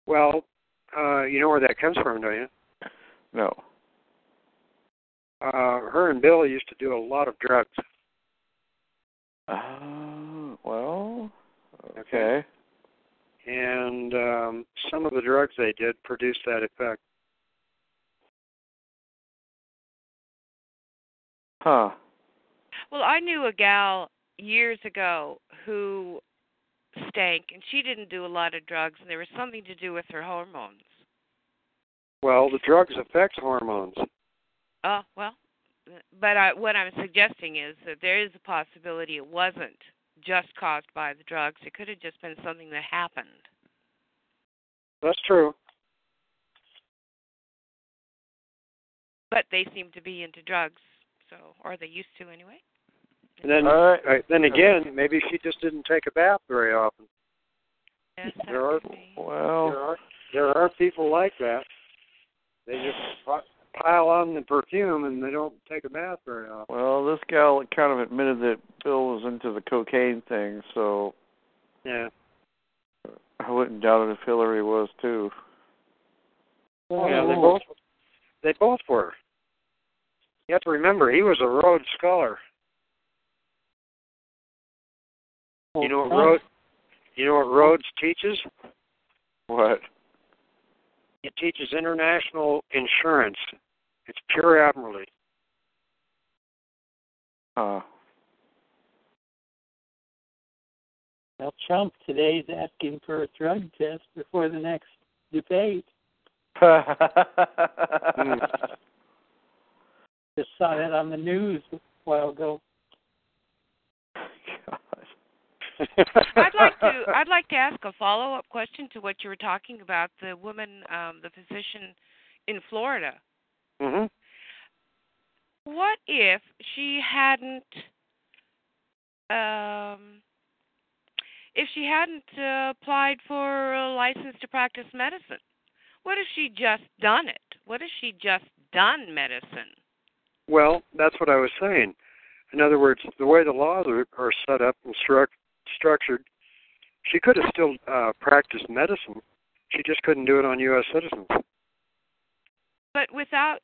Well, uh, you know where that comes from, don't you?
No.
Uh, her and Bill used to do a lot of drugs.
Oh, well,
Okay.
okay.
And um, some of the drugs they did produced that effect.
Huh.
well, I knew a gal years ago who stank, and she didn't do a lot of drugs, and there was something to do with her hormones.
Well, the drugs affect hormones.
Oh well, but I, what I'm suggesting is that there is a possibility it wasn't just caused by the drugs. It could have just been something that happened.
That's true.
But they seem to be into drugs, so or they used to anyway.
And then,
All right.
uh, then again, maybe she just didn't take a bath very often.
Yes,
There are-
could be.
There
Well,
are there are people like that. They just pi- pile on the perfume and they don't take a bath very often.
well, this gal kind of admitted that Bill was into the cocaine thing, so
Yeah.
I wouldn't doubt it if Hillary was too.
Oh, yeah, they both they both were. You have to remember, he was a Rhodes Scholar. You know what Rhodes? You know what Rhodes teaches?
What?
It teaches international insurance. It's pure admiralty.
Uh,
Well, Trump today's asking for a drug test before the next debate. [LAUGHS] Just saw that on the news a while ago.
I'd like to [LAUGHS] I'd like to ask a follow up question to what you were talking about the woman um the physician in Florida.
hmm
What if she hadn't um if she hadn't uh, applied for a license to practice medicine? What if she just done it? What if she just done medicine?
Well, that's what I was saying. In other words, the way the laws are, are set up and struc- structured, she could have still uh, practiced medicine. She just couldn't do it on U.S. citizens.
but without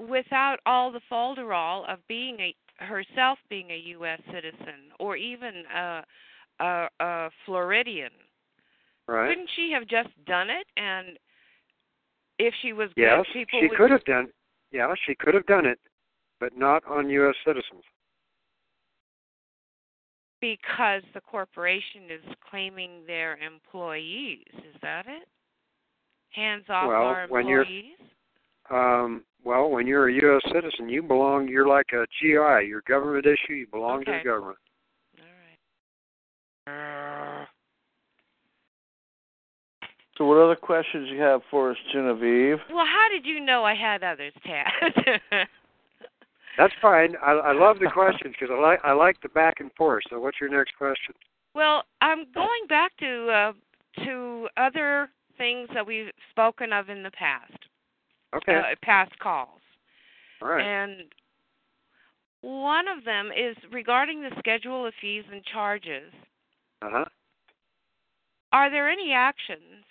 without all the falderall of being a herself being a U.S. citizen or even a a, a Floridian,
Right?
couldn't she have just done it? And if she was good,
Yes,
people
she
would
could have done. Yeah, she could have done it, but not on U.S. citizens.
Because the corporation is claiming their employees. Is that it? Hands off
Well,
our
when you're-
employees.
Um, well, when you're a U.S. citizen, you belong. You're like a GI. You're government issue. You belong to the government.
All right.
so, what other questions you have for us, Genevieve?
Well, how did you know I had others, Tad? [LAUGHS]
That's fine. I, I love the [LAUGHS] questions because I like I like the back and forth. So, what's your next question?
Well, I'm going back to uh, to other things that we've spoken of in the past,
Okay.
uh, past calls,
All right.
and one of them is regarding the schedule of fees and charges.
Uh huh.
Are there any actions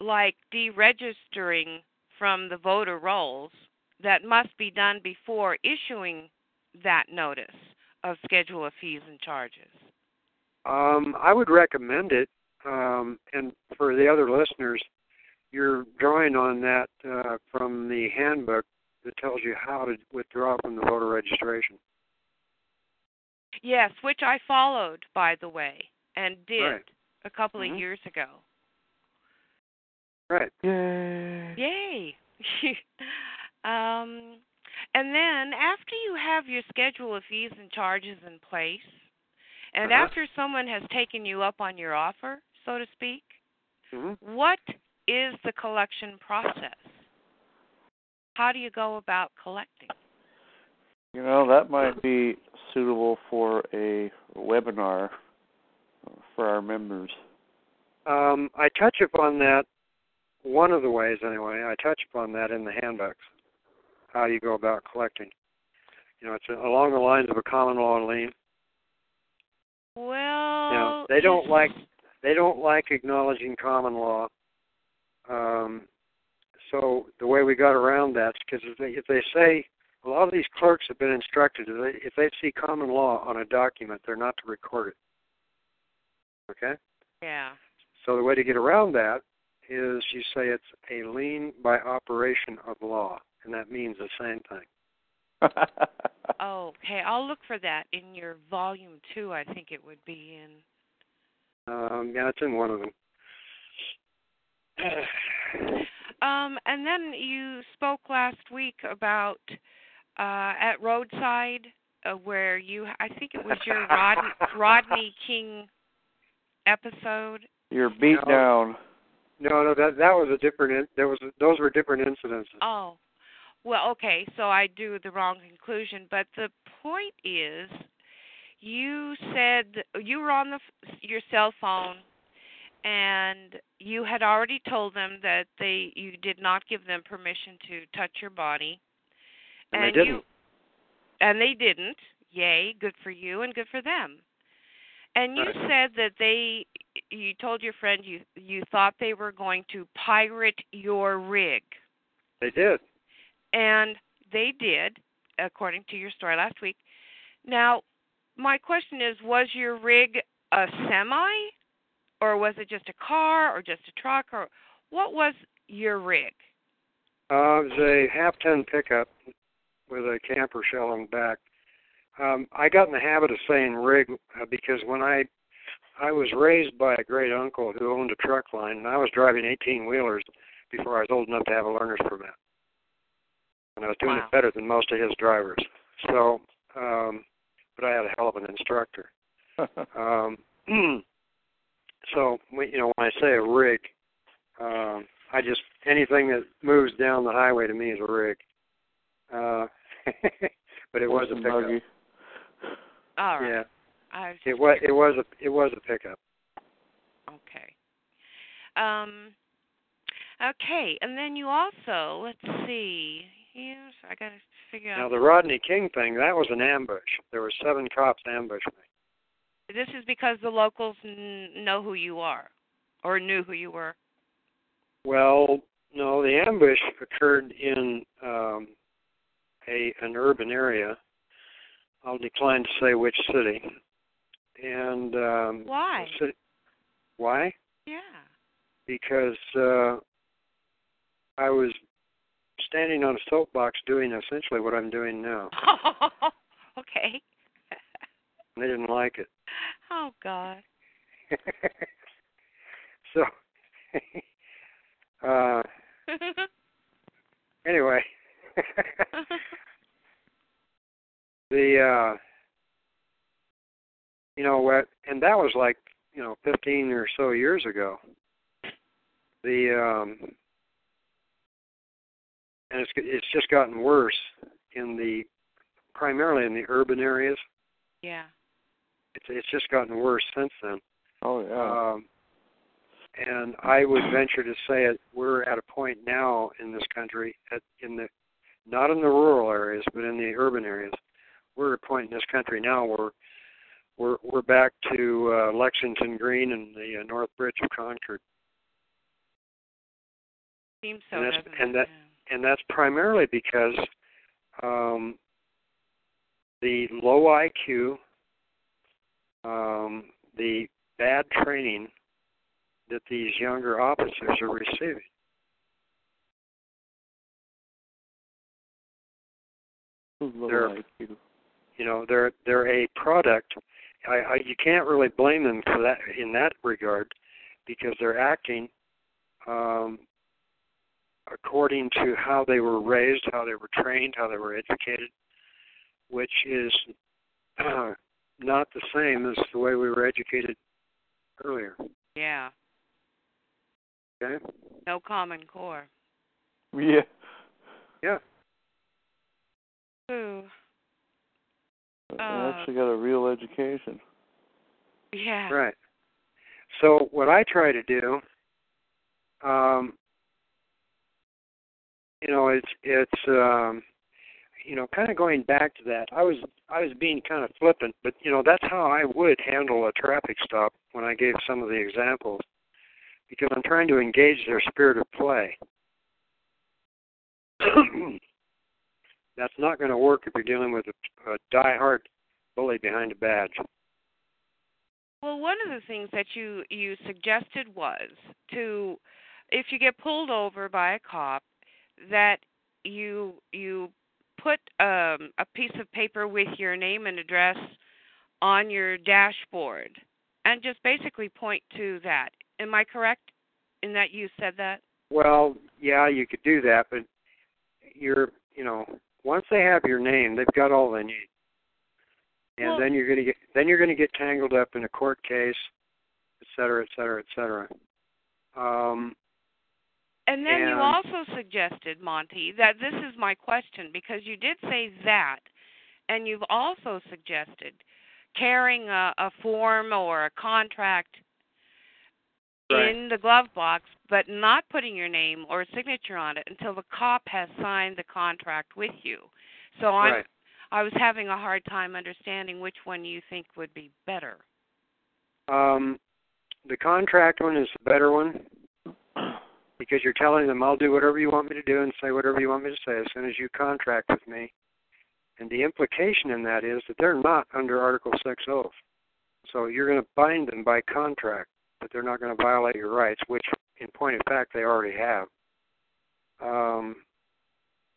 like deregistering from the voter rolls that must be done before issuing that notice of schedule of fees and charges?
Um, I would recommend it. Um, and for the other listeners, you're drawing on that uh, from the handbook that tells you how to withdraw from the voter registration.
Yes, which I followed, by the way, and did
Right.
a couple
Mhm.
of years ago.
Right.
Yay.
Yay! [LAUGHS] um, and then after you have your schedule of fees and charges in place, and
Uh-huh.
after someone has taken you up on your offer, so to speak,
hmm
what is the collection process? How do you go about collecting?
You know, that might be suitable for a webinar for our members.
Um, I touch upon that one of the ways anyway. I touch upon that in the handbooks. How you go about collecting. You know, it's along the lines of a common law lien.
Well,
know, they don't [LAUGHS] like they don't like acknowledging common law. Um, so the way we got around that is because if they, if they say a lot of these clerks have been instructed if they, if they see common law on a document, they're not to record it. Okay.
Yeah.
So the way to get around that is you say it's a lien by operation of law, and that means the same thing. [LAUGHS]
Oh, okay. I'll look for that in your volume two. I think it would be in.
Um, yeah, it's in one of them. [SIGHS]
Um, and then you spoke last week about uh, at roadside uh, where you. I think it was your Rod, [LAUGHS] Rodney King episode.
You're beat
No.
down.
No, no, that that was a different. In, there was those were different incidences.
Oh, well, okay. So I drew the wrong conclusion, but the point is, you said you were on the your cell phone, and you had already told them that they you did not give them permission to touch your body,
And they didn't.
you and they didn't. Yay, good for you and good for them. And you
Right.
said that they you told your friend you you thought they were going to pirate your rig.
They did.
And they did, according to your story last week. Now, my question is was your rig a semi or was it just a car or just a truck or what was your rig?
Uh, it was a half ton pickup with a camper shell on the back. Um, I got in the habit of saying rig uh, because when I I was raised by a great uncle who owned a truck line, and I was driving 18 wheelers before I was old enough to have a learner's permit, and I was doing
Wow.
it better than most of his drivers. So, um, but I had a hell of an instructor. [LAUGHS] Um, [CLEARS THROAT] so you know when I say a rig, um, I just anything that moves down the highway to me is a rig. Uh, [LAUGHS] but it was a pickup.
buggy.
All right.
Yeah,
I was
it was
curious.
it was a it was a pickup.
Okay. Um okay, and then you also, let's see. I got to figure
Now the Rodney King thing that was an ambush. There were seven cops ambushed me.
This is because the locals n- know who you are or knew who you were.
Well, no, the ambush occurred in um, a an urban area. I'll decline to say which city. And um,
Why?
city- why?
Yeah.
Because uh, I was standing on a soapbox doing essentially what I'm doing now. [LAUGHS]
okay. [LAUGHS]
They didn't like it.
Oh God. [LAUGHS]
so, uh, anyway, the uh, you know what, and that was like you know 15 or so years ago. The um, and it's it's just gotten worse in the primarily in the urban areas.
yeah.
It's it's just gotten worse since then.
Oh yeah.
Um, and I would venture to say it, we're at a point now in this country, at, in the not in the rural areas, but in the urban areas. We're at a point in this country now where we're we're back to uh, Lexington Green and the uh, North Bridge of Concord,
Seems so,
and that's
doesn't
and
it?
that and that's primarily because um, the low IQ, um, the bad training that these younger officers are receiving.
Low
they're-
IQ.
You know, they're they're a product. I, I you can't really blame them for that in that regard, because they're acting um, according to how they were raised, how they were trained, how they were educated, which is uh, not the same as the way we were educated earlier.
Yeah.
Okay.
No common core.
Yeah.
Yeah.
Ooh.
I
Uh,
actually got a real education.
Yeah.
Right. So what I try to do, um, you know, it's it's um, you know, kind of going back to that. I was I was being kind of flippant, but you know, that's how I would handle a traffic stop when I gave some of the examples, because I'm trying to engage their spirit of play. [CLEARS THROAT] that's not going to work if you're dealing with a, a die-hard bully behind a badge.
Well, one of the things that you you suggested was to, if you get pulled over by a cop, that you you put um, a piece of paper with your name and address on your dashboard, and just basically point to that. Am I correct in that you said that?
Well, yeah, you could do that, but you're, you know, once they have your name, they've got all they need. And
Well-
then you're going to get then you're going to get tangled up in a court case, et cetera, et cetera, et cetera. Um,
And then you also suggested, Monty, that this is my question because you did say that, and you've also suggested carrying a, a form or a contract
Right.
in the glove box, but not putting your name or signature on it until the cop has signed the contract with you. So I'm
right.
I was having a hard time understanding which one you think would be better.
Um, the contract one is the better one. Because you're telling them I'll do whatever you want me to do and say whatever you want me to say as soon as you contract with me. And the implication in that is that they're not under Article 6 oath. So you're going to bind them by contract, but they're not going to violate your rights, which, in point of fact, they already have. Um,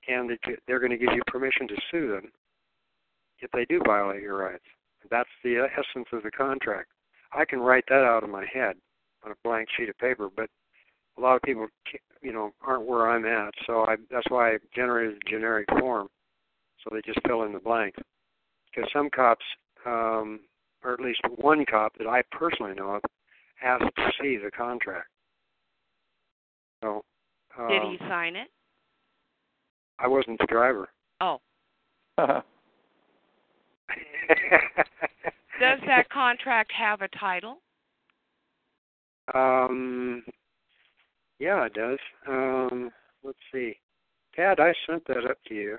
and they're going to give you permission to sue them if they do violate your rights. That's the essence of the contract. I can write that out of my head on a blank sheet of paper, but a lot of people, you know, aren't where I'm at. So I, that's why I generated a generic form, so they just fill in the blanks. Because some cops, um, or at least one cop that I personally know of, asked to see the contract. So. Um,
Did he sign it?
I wasn't the driver.
Oh. [LAUGHS] Does that contract have a title?
Um, yeah, it does. Um, let's see. Tad, I sent that up to you.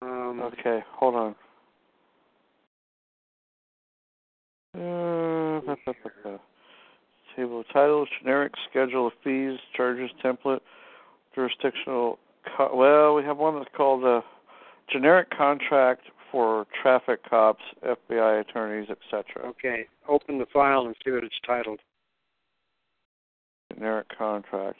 Um,
okay, hold on. Uh, [LAUGHS] table of titles, generic schedule of fees, charges template, jurisdictional. Co- well, we have one that's called a generic contract for traffic cops, FBI attorneys, etc.
Okay, open the file and see what it's titled.
Generic contract.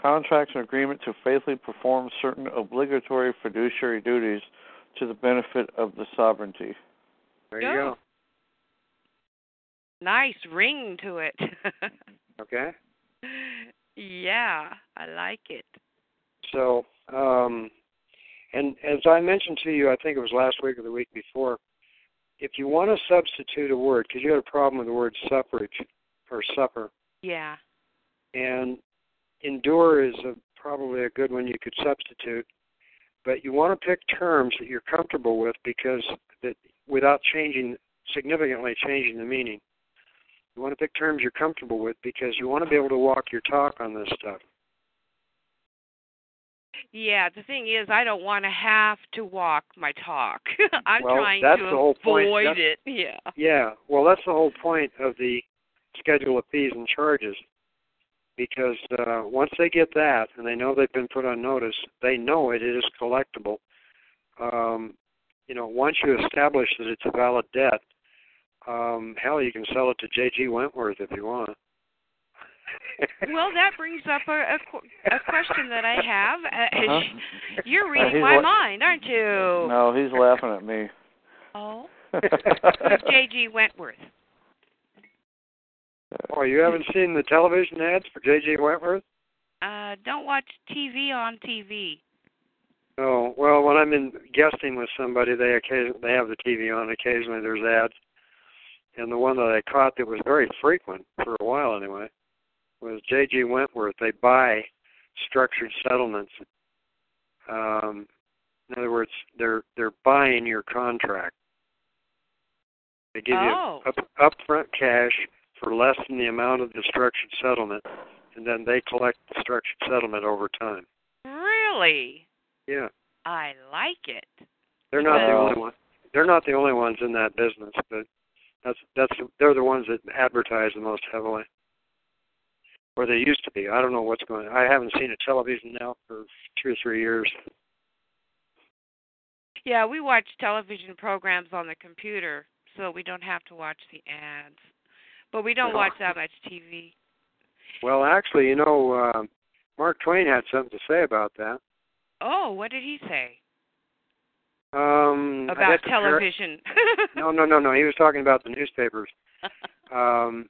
Contracts and agreement to faithfully perform certain obligatory fiduciary duties to the benefit of the sovereignty.
There you go.
Nice ring to it. [LAUGHS]
okay.
Yeah, I like it.
So, um, and as I mentioned to you, I think it was last week or the week before, if you want to substitute a word, because you had a problem with the word suffrage or supper.
Yeah.
And endure is a, probably a good one you could substitute, but you want to pick terms that you're comfortable with because that without changing significantly changing the meaning. You want to pick terms you're comfortable with because you want to be able to walk your talk on this stuff.
Yeah, the thing is, I don't want to have to walk my talk. [LAUGHS] I'm
well,
trying
that's
to
the whole
avoid
point.
it. Yeah.
Yeah. Well, that's the whole point of the schedule of fees and charges, because uh, once they get that and they know they've been put on notice, they know it is collectible. Um, you know, once you establish that it's a valid debt, um, hell, you can sell it to J.G. Wentworth if you want.
Well, that brings up a, a, a question that I have. Uh,
Uh-huh. [LAUGHS]
You're
Uh,
reading
he's
my
la-
mind, aren't you?
No, he's laughing at me.
Oh. [LAUGHS] Who's J.G. Wentworth?
Oh, you haven't seen the television ads for J.G. Wentworth?
Uh, don't watch TV on TV.
Oh, well, when I'm in guesting with somebody, they occasion they have the TV on. Occasionally, there's ads, and the one that I caught that was very frequent for a while anyway was J.G. Wentworth. They buy structured settlements. Um, in other words, they're they're buying your contract. They give
Oh.
you up, upfront cash for less than the amount of the structured settlement, and then they collect the structured settlement over time.
Really?
Yeah,
I like it.
they're not the only one. They're not the only ones in that business, but that's that's they're the ones that advertise the most heavily, or they used to be. I don't know what's going. on. I haven't seen a television now for two or three years.
Yeah, we watch television programs on the computer, so we don't have to watch the ads. But we don't watch that much TV.
Well, actually, you know, uh, Mark Twain had something to say about that.
Oh, what did he say
Um,
about television?
no, no, no, no. He was talking about the newspapers. [LAUGHS] Um,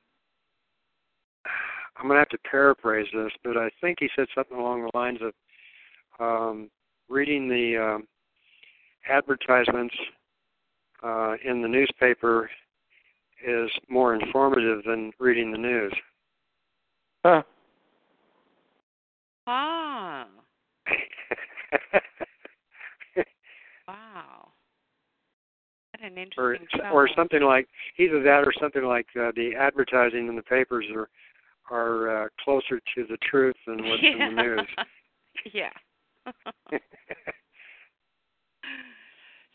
I'm going to have to paraphrase this, but I think he said something along the lines of um, reading the um, advertisements uh, in the newspaper is more informative than reading the news.
Huh.
ah, [LAUGHS] wow. What an interesting
or
fellow.
something like either that or something like uh, the advertising in the papers are are uh, closer to the truth than what's in the news. [LAUGHS]
yeah.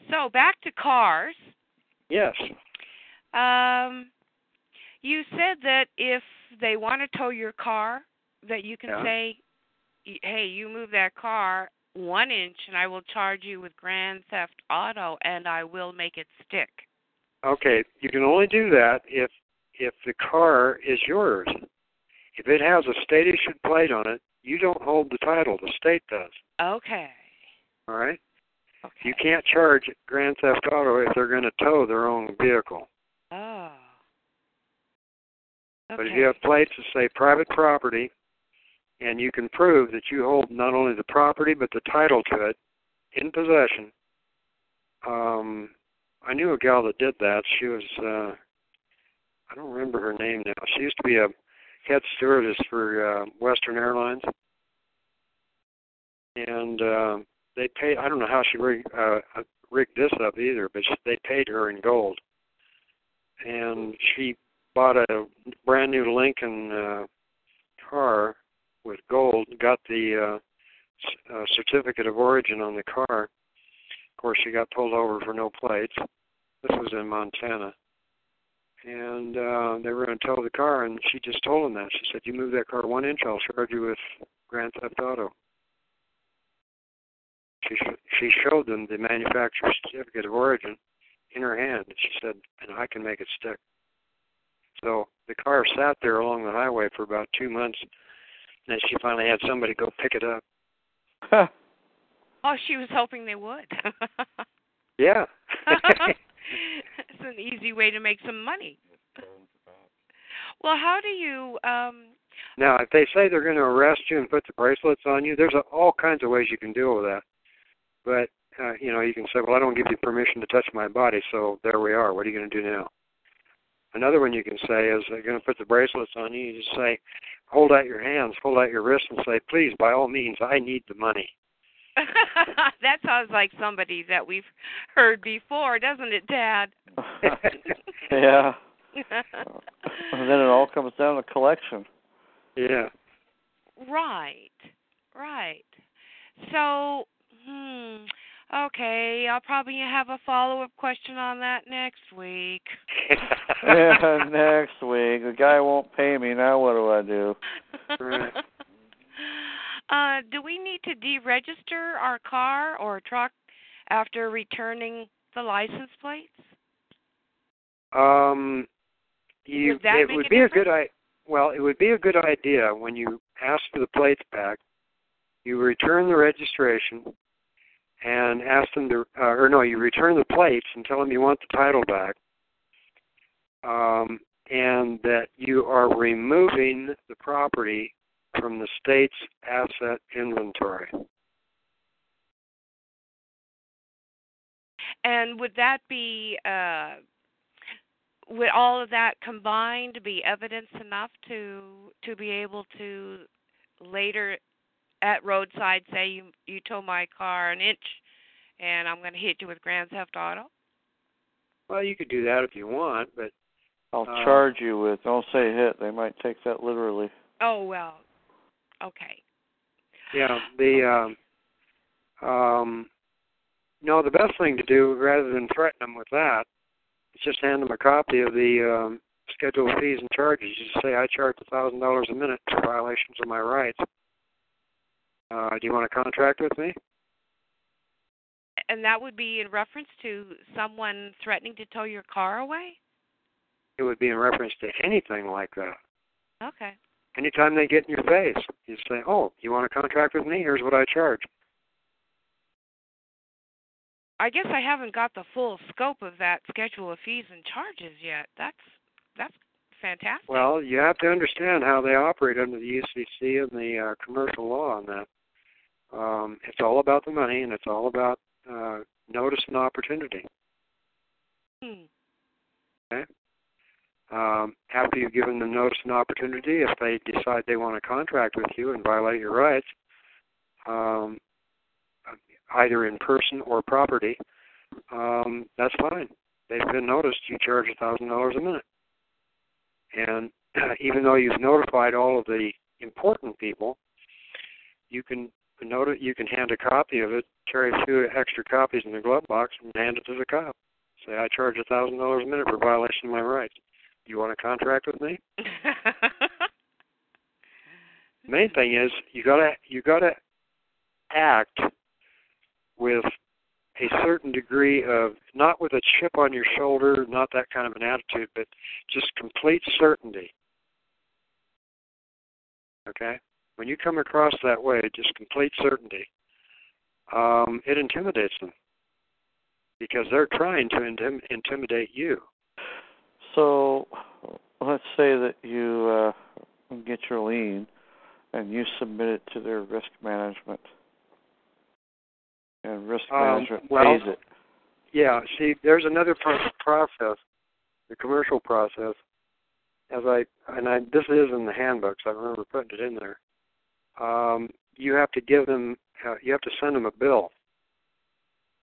so back to cars.
Yes.
Um, you said that if they want to tow your car, that you can
Yeah.
say, "Hey, you move that car one inch, and I will charge you with Grand Theft Auto, and I will make it stick."
Okay, you can only do that if if the car is yours. If it has a state issued plate on it, you don't hold the title. The state does.
Okay.
All right.
Okay.
You can't charge Grand Theft Auto if they're going to tow their own vehicle.
Oh. Okay.
But if you have plates that say private property, and you can prove that you hold not only the property but the title to it in possession. Um, I knew a gal that did that. She was uh, I don't remember her name now. She used to be a head stewardess for uh, Western Airlines, and uh, they paid. I don't know how she rig, uh, rigged this up either, but she, they paid her in gold, and she bought a brand new Lincoln uh, car with gold. Got the uh, uh, certificate of origin on the car. Of course, she got pulled over for no plates. This was in Montana and uh, they were going to tow the car, and she just told them that. She said, "You move that car one inch, I'll charge you with Grand Theft Auto." She sh- she showed them the manufacturer's certificate of origin in her hand, and she said, "And I can make it stick." So the car sat there along the highway for about two months, and then she finally had somebody go pick it up. [LAUGHS]
Oh, she was hoping they would. [LAUGHS]
Yeah. [LAUGHS] [LAUGHS]
it's an easy way to make some money. [LAUGHS] Well, how do you um
Now, if they say they're going to arrest you and put the bracelets on you, there's a, all kinds of ways you can deal with that. But uh, you know, you can say, "Well, I don't give you permission to touch my body," so there we are. What are you going to do now? Another one you can say is, "They're going to put the bracelets on you." You just say, "Hold out your hands, hold out your wrists, and say, please, by all means, I need the money." [LAUGHS]
that sounds like somebody that we've heard before, doesn't it, Dad? [LAUGHS]
yeah. [LAUGHS] And then it all comes down to collection.
Yeah.
right. Right. So, hmm. Okay, I'll probably have a follow-up question on that next week.
yeah, next week. The guy won't pay me. Now what do I do?
Right.
Uh, do we need to deregister our car or truck after returning the license plates?
Um, you
Would that
it would
a
be a good
difference?
I well, it would be a good idea when you ask for the plates back. You return the registration and ask them to, uh, or no, you return the plates and tell them you want the title back, um, and that you are removing the property from the state's asset inventory.
And would that be uh would all of that combined be evidence enough to to be able to later at roadside say you you tow my car an inch and I'm going to hit you with Grand Theft Auto?
Well, you could do that if you want, but
I'll
Uh,
charge you with. Don't say hit. They might take that literally.
Oh well. Okay.
Yeah, the um, um, no, the best thing to do rather than threaten them with that is just hand them a copy of the um, schedule of fees and charges. You just say, I charge a thousand dollars a minute for violations of my rights. Uh, do you want to contract with me?
And that would be in reference to someone threatening to tow your car away?
It would be in reference to anything like that.
Okay.
Anytime they get in your face, you say, "Oh, you want to contract with me? Here's what I charge."
I guess I haven't got the full scope of that schedule of fees and charges yet. That's that's fantastic.
Well, you have to understand how they operate under the UCC and the uh, commercial law on that. Um, it's all about the money, and it's all about uh, notice and opportunity.
Hmm.
Okay. Um, after you've given them notice and opportunity, if they decide they want to contract with you and violate your rights, um, either in person or property, um, that's fine. They've been noticed. You charge a thousand dollars a minute, and [CLEARS THROAT] even though you've notified all of the important people, you can note you can hand a copy of it, carry a few extra copies in the glove box, and hand it to the cop. Say I charge a thousand dollars a minute for violation of my rights. You want a contract with me? [LAUGHS] Main thing is you gotta you gotta act with a certain degree of not with a chip on your shoulder, not that kind of an attitude, but just complete certainty. Okay? When you come across that way, just complete certainty, um, it intimidates them because they're trying to intim- intimidate you.
So let's say that you uh, get your lien and you submit it to their risk management, and risk
Um,
management
well,
pays it.
Yeah, see, there's another part of the process, the commercial process. As I and I, this is in the handbooks. I remember putting it in there. Um, you have to give them. Uh, you have to send them a bill.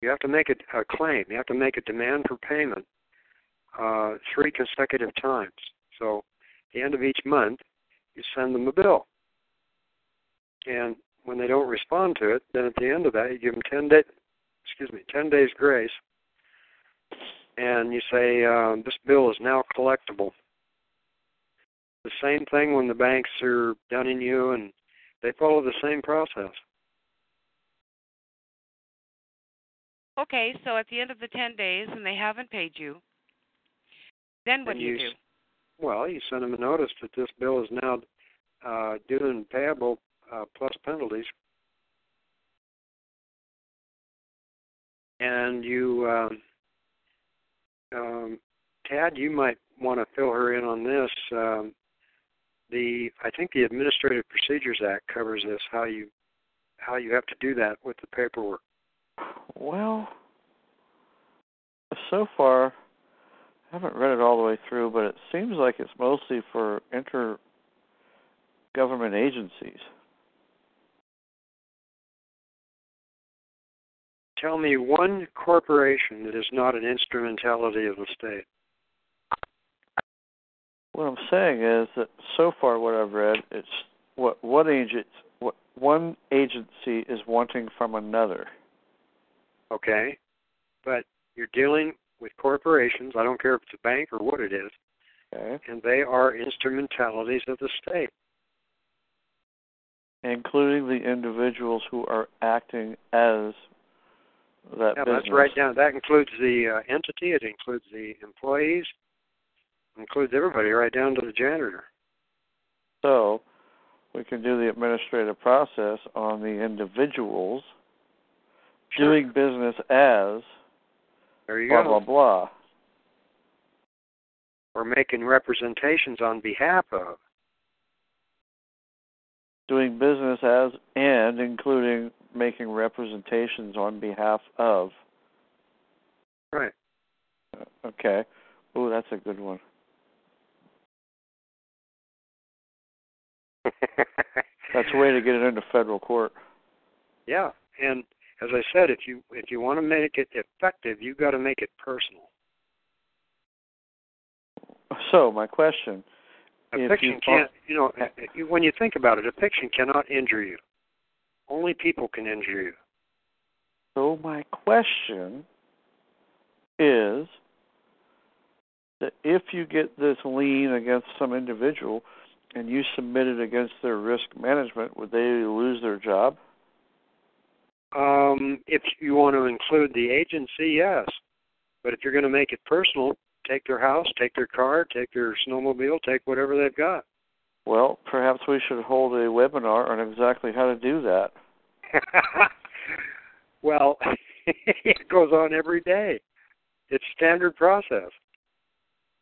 You have to make it a claim. You have to make a demand for payment uh, three consecutive times. So, at the end of each month, you send them a bill. And when they don't respond to it, then at the end of that, you give them ten days. Excuse me, ten days grace, and you say um, this bill is now collectible. The same thing when the banks are dunning you, and they follow the same process.
okay, so at the end of the 10 days and they haven't paid you, then what
And
do you
you
do?
Well, you send them a notice that this bill is now uh, due and payable uh, plus penalties, and you, um, um, Tad, you might want to fill her in on this. Um, the I think the Administrative Procedures Act covers this. How you how you have to do that with the paperwork.
Well, so far, I haven't read it all the way through, but it seems like it's mostly for inter government agencies.
Tell me one corporation that is not an instrumentality of the state.
What I'm saying is that so far, what I've read, it's what what agent, what one agency is wanting from another.
Okay, but you're dealing with corporations. I don't care if it's a bank or what it is,
Okay,
and they are instrumentalities of the state.
including the individuals who are acting as that
Yeah,
business.
that's right down. That includes the uh, entity. It includes the employees. Includes everybody, right down to the janitor.
So we can do the administrative process on the individuals doing business as
There you
blah
go.
blah blah.
Or making representations on behalf of.
Doing business as and including making representations on behalf of.
Right.
Okay. Oh, that's a good one. [LAUGHS] That's a way to get it into federal court.
yeah, and as I said, if you if you want to make it effective, you've got to make it personal.
So my question:
A
If
fiction
you-
can't, you know, you- when you think about it, a fiction cannot injure you. Only people can injure you.
So my question is that if you get this lien against some individual and you submit it against their risk management, would they lose their job?
Um, if you want to include the agency, yes. But if you're going to make it personal, take their house, take their car, take their snowmobile, take whatever they've got.
Well, perhaps we should hold a webinar on exactly how to do that. [LAUGHS]
well, [LAUGHS] it goes on every day. It's standard process.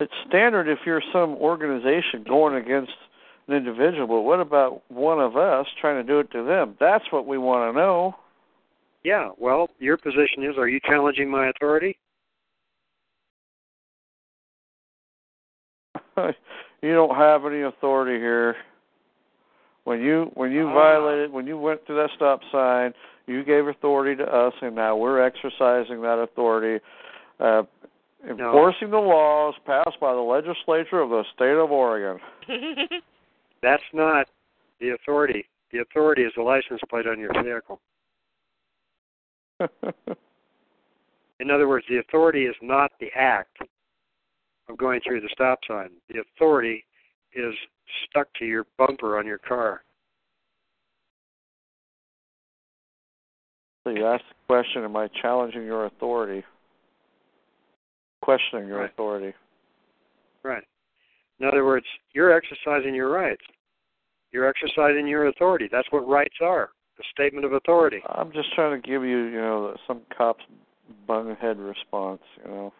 It's standard if you're some organization going against an individual, but what about one of us trying to do it to them? That's what we want to know.
Yeah, well, your position is are you challenging my authority? [LAUGHS]
you don't have any authority here. When you when you
Ah.
violated when you went through that stop sign, you gave authority to us, and now we're exercising that authority, uh, enforcing the laws passed by the legislature of the state of Oregon. [LAUGHS]
That's not the authority. The authority is the license plate on your vehicle. [LAUGHS] In other words, the authority is not the act of going through the stop sign. The authority is stuck to your bumper on your car.
So you ask the question, am I challenging your authority? Questioning your
Right.
authority.
Right. In other words, you're exercising your rights. You're exercising your authority. That's what rights are. A statement of authority.
I'm just trying to give you, you know, some cop's bunghead response, you know.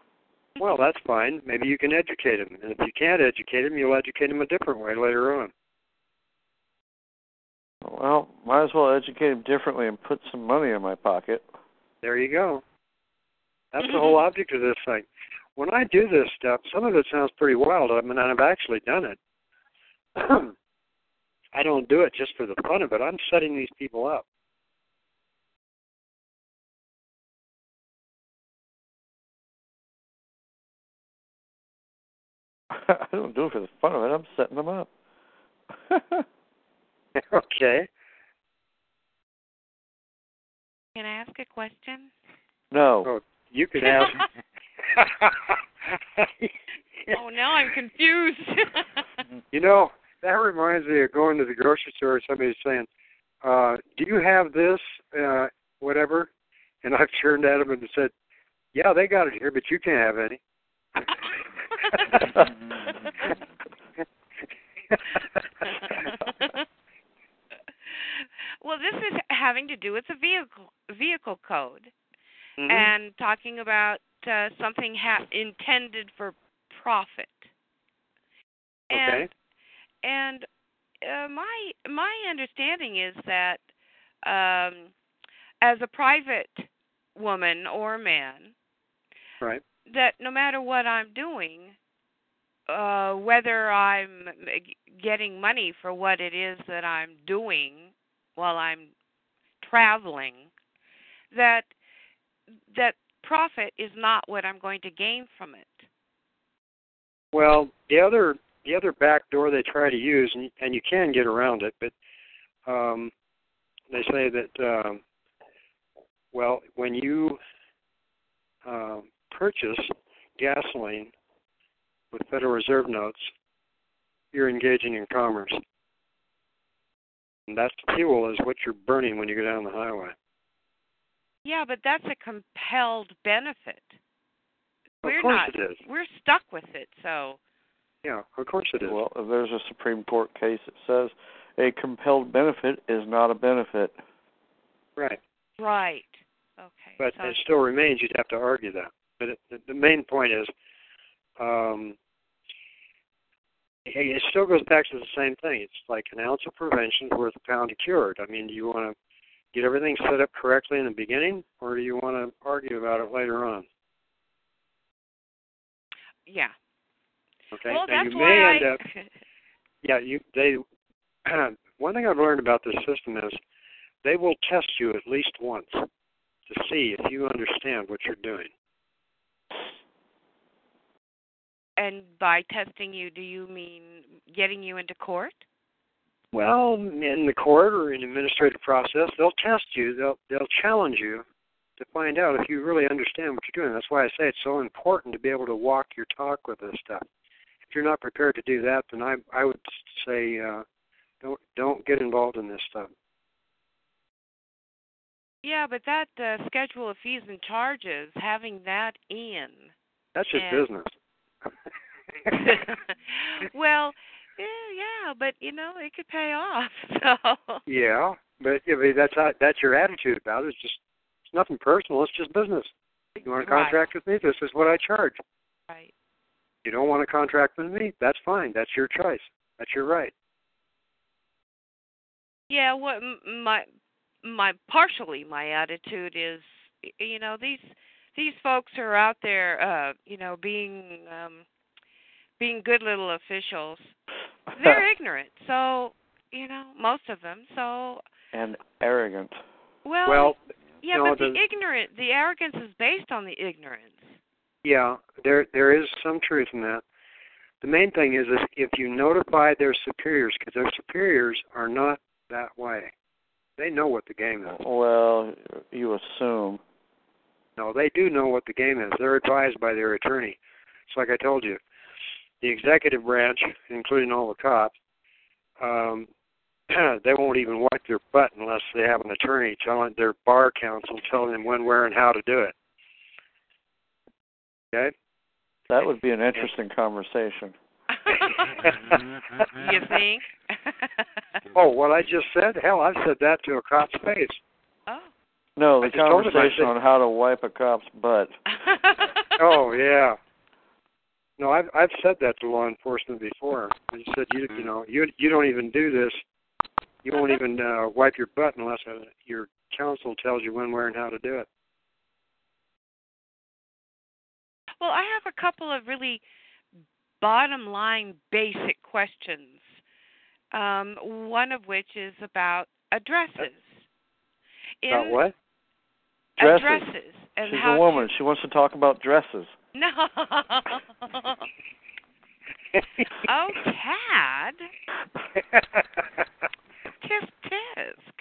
Well, that's fine. Maybe you can educate him. And if you can't educate him, you'll educate him a different way later on.
Well, might as well educate him differently and put some money in my pocket.
There you go. That's the mm-hmm. whole object of this thing. When I do this stuff, some of it sounds pretty wild. I mean, I've actually done it. [CLEARS THROAT] I don't do it just for the fun of it. I'm setting these people up. [LAUGHS]
I don't do it for the fun of it. I'm setting them up. [LAUGHS] [LAUGHS]
okay.
Can I ask a question?
no.
Oh, you can ask.
oh, now I'm confused.
you know, that reminds me of going to the grocery store. and Somebody saying, uh, "Do you have this, uh, whatever?" And I've turned at them and said, "Yeah, they got it here, but you can't have any." [LAUGHS]
well, this is having to do with the vehicle vehicle code
Mhm.
and talking about uh, something ha- intended for profit. And
Okay.
And uh, my my understanding is that um, as a private woman or man,
Right.
that no matter what I'm doing, uh, whether I'm getting money for what it is that I'm doing while I'm traveling, that that profit is not what I'm going to gain from it.
Well, the other the other back door they try to use, and, and you can get around it, but um, they say that um, well, when you uh, purchase gasoline with Federal Reserve notes, you're engaging in commerce, and that fuel is what you're burning when you go down the highway.
Yeah, but that's a compelled benefit.
Of
we're
course
not.
it is.
We're stuck with it. So
Yeah, of course it is.
Well, there's a Supreme Court case that says a compelled benefit is not a benefit.
right.
right. Okay.
But
so
it still remains you'd have to argue that. But it, the, the main point is, um, it, it still goes back to the same thing. It's like an ounce of prevention is worth a pound of cured. I mean, do you want to get everything set up correctly in the beginning, or do you want to argue about it later on?
yeah. Well, that's
you
why
may
I.
up. [LAUGHS] Yeah, you they. [CLEARS THROAT] one thing I've learned about this system is they will test you at least once to see if you understand what you're doing.
and by testing you, do you mean getting you into court?
Well, in the court or in administrative process, they'll test you. They'll they'll challenge you to find out if you really understand what you're doing. That's why I say it's so important to be able to walk your talk with this stuff. If you're not prepared to do that, then I I would say uh, don't don't get involved in this stuff.
Yeah, but that uh, schedule of fees and charges, having that in.
That's just
And-
business. [LAUGHS] [LAUGHS]
well, yeah, yeah, but you know it could pay off. [LAUGHS] So
yeah, but I mean, that's how, that's your attitude about it. It's just it's nothing personal. It's just business. You want to
Right.
contract with me? This is what I charge.
right.
You don't want to contract with me? That's fine. That's your choice. That's your right.
Yeah, what my my partially my attitude is, you know, these these folks are out there, uh, you know, being um being good little officials. They're [LAUGHS] ignorant, so you know, most of them. So
and arrogant.
well,
Well,
yeah,
no,
but the
the-
ignorant, the arrogance is based on the ignorance.
Yeah, there there is some truth in that. The main thing is, is if you notify their superiors, because their superiors are not that way. They know what the game is.
Well, you assume.
No, they do know what the game is. They're advised by their attorney. It's like I told you, the executive branch, including all the cops, um, [CLEARS THROAT] they won't even wipe their butt unless they have an attorney telling their bar counsel telling them when, where, and how to do it. Okay.
That would be an interesting conversation. [LAUGHS]
you think?
oh, what I just said? Hell, I've said that to a cop's face.
Oh.
No, the
I just told him, I
conversation on how to wipe a cop's butt. [LAUGHS]
Oh yeah. No, I've I've said that to law enforcement before. I said you you know you you don't even do this. You won't even uh, wipe your butt unless uh, your counsel tells you when, where, and how to do it.
Well, I have a couple of really bottom line basic questions. Um, one of which is about addresses. In
About what?
Dresses.
Addresses and
She's a woman. She wants to talk about dresses. [LAUGHS]
No. oh, Tad. Tisk tisk.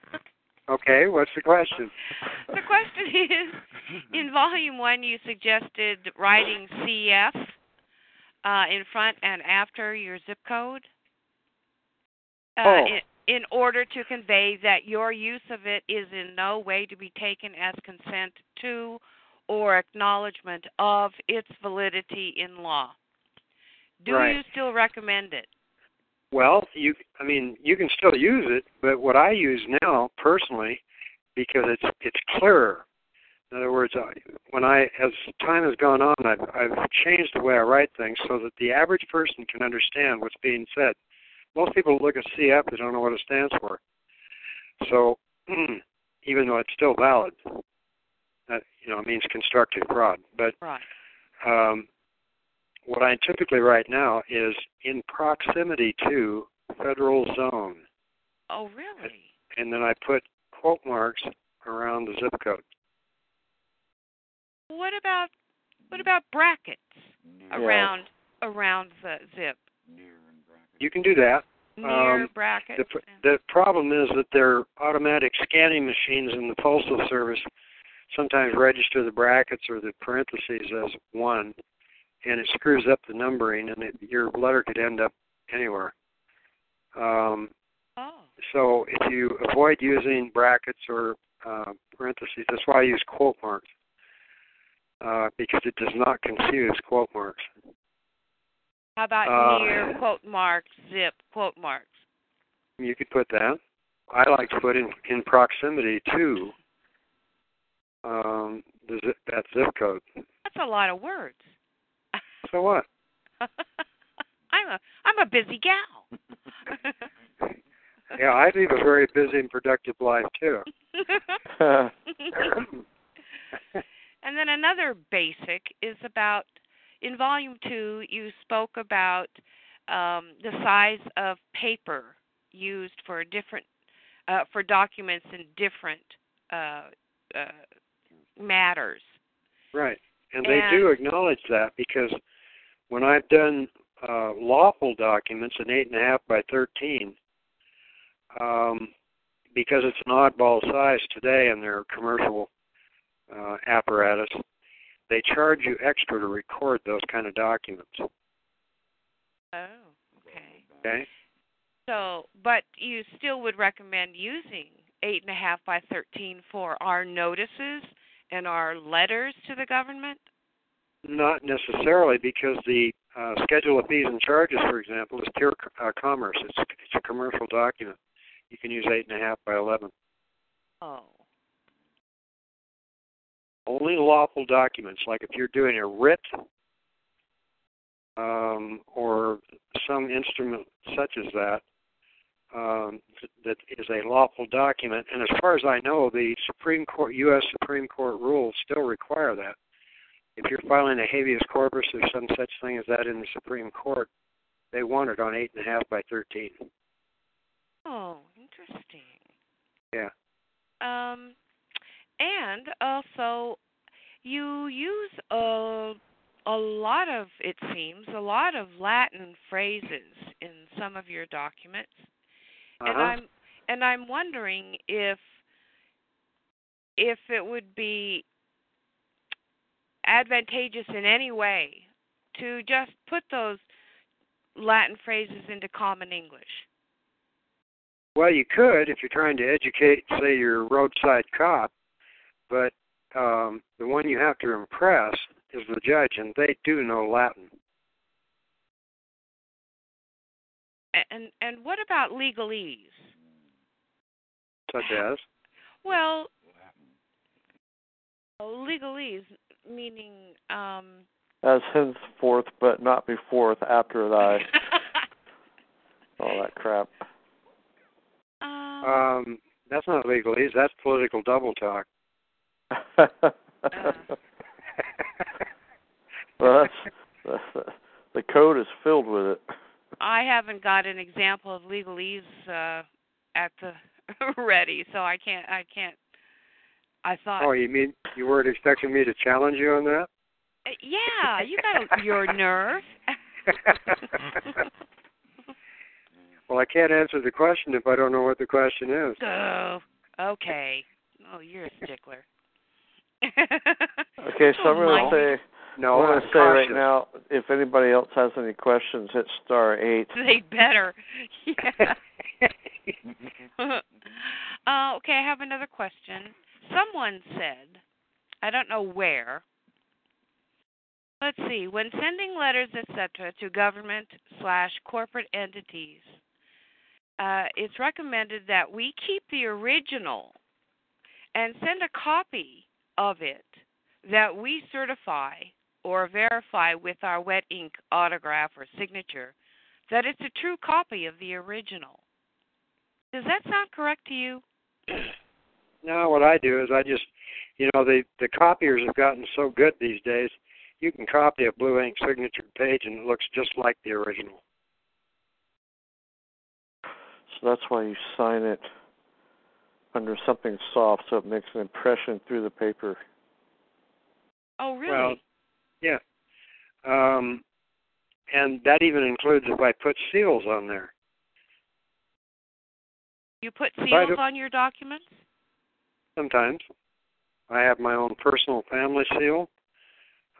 [LAUGHS] [LAUGHS]
okay, what's the question? [LAUGHS]
the question is in volume one you suggested writing cf uh, in front and after your zip code uh,
Oh.
in, in order to convey that your use of it is in no way to be taken as consent to or acknowledgement of its validity in law do
Right.
you still recommend it
Well, you I mean you can still use it, but what I use now personally, because it's it's clearer. In other words, I, when I as time has gone on, I've I've changed the way I write things so that the average person can understand what's being said. Most people look at CF, they don't know what it stands for. So, [CLEARS THROAT] even though it's still valid, that you know it means constructive fraud. But
right
um, what I typically write now is in proximity to federal zone,
oh really
and then I put quote marks around the zip code.
What about what about brackets around around the zip? Near and brackets.
You can do that.
Near
Um,
brackets.
The, the problem is that their automatic scanning machines in the Postal Service sometimes register the brackets or the parentheses as one, and it screws up the numbering, and it, your letter could end up anywhere. Um,
oh.
So if you avoid using brackets or uh, parentheses, that's why I use quote marks uh, because it does not confuse quote marks.
How about
uh,
near quote marks zip quote marks?
You could put that. I like to put in in proximity to um, the zip, that zip code.
That's a lot of words.
So what? [LAUGHS]
I'm a I'm a busy gal. [LAUGHS]
Yeah, I lead a very busy and productive life too. [LAUGHS]
and then another basic is about in volume two you spoke about um, the size of paper used for different uh, for documents in different uh, uh, matters.
Right. And they do acknowledge that because when I've done uh, lawful documents in eight and a half by thirteen, um, because it's an oddball size today in their commercial uh, apparatus, they charge you extra to record those kind of documents.
Oh, okay.
Okay.
So, but you still would recommend using eight and a half by thirteen for our notices and our letters to the government.
Not necessarily, because the uh, schedule of fees and charges, for example, is pure uh, commerce. It's it's a commercial document. You can use eight and a half by eleven.
Oh.
Only lawful documents, like if you're doing a writ um, or some instrument such as that, um, that is a lawful document. And as far as I know, the Supreme Court, U.S. Supreme Court rules still require that. If you're filing a habeas corpus or some such thing as that in the Supreme Court, they want it on eight and a half by thirteen.
Oh, interesting.
Yeah.
Um, and also, you use a a lot of it seems a lot of Latin phrases in some of your documents, and
Uh-huh.
I'm and I'm wondering if if it would be advantageous in any way to just put those Latin phrases into common English.
Well, you could if you're trying to educate, say, your roadside cop, but um, the one you have to impress is the judge, and they do know Latin.
And and what about legalese?
Such as? [LAUGHS]
Well, legalese meaning um
As henceforth, but not before, after thy. [LAUGHS] all that crap.
um,
Um, that's not legalese. That's political double talk. [LAUGHS]
well, that's, [LAUGHS] the code is filled with it.
I haven't got an example of legalese uh at the ready, so I can't I can't I thought
oh, you mean you weren't expecting me to challenge you on that?
Uh, yeah, you got a, your nerve. [LAUGHS]
well, I can't answer the question if I don't know what the question is.
Oh, okay. Oh, you're a stickler.
Okay, so I'm going
my.
to say,
No,
I'm going to say right now, if anybody else has any questions, hit star eight. [LAUGHS]
they better. Yeah. [LAUGHS] uh, okay, I have another question. Someone said, I don't know where. Let's see. When sending letters, etc., to government slash corporate entities, uh, it's recommended that we keep the original and send a copy of it that we certify or verify with our wet ink autograph or signature that it's a true copy of the original. Does that sound correct to you? [CLEARS THROAT]
No, what I do is I just, you know, the the copiers have gotten so good these days. You can copy a blue ink signature page and it looks just like the original.
So that's why you sign it under something soft so it makes an impression through the paper.
Oh, really?
Well, yeah. Um, and that even includes if I put seals on there.
you put seals on your documents?
Sometimes I have my own personal family seal.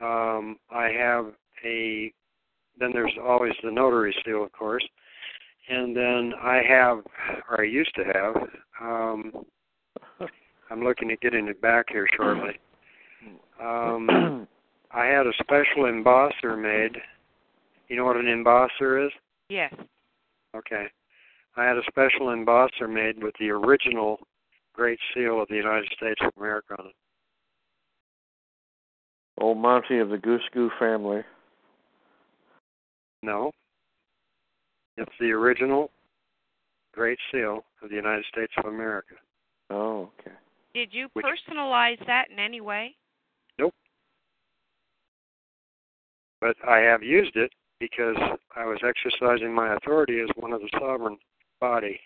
Um, I have a. Then there's always the notary seal, of course, and then I have, or I used to have. Um, I'm looking at getting it back here shortly. Um, [CLEARS THROAT] I had a special embosser made. You know what an embosser is?
Yes.
Okay. I had a special embosser made with the original Great Seal of the United States of America on it.
Old Monty of the Goose Goo family.
No. It's the original Great Seal of the United States of America.
Oh, okay.
Did you
Which-
personalize that in any way? Nope.
But I have used it because I was exercising my authority as one of the sovereign body.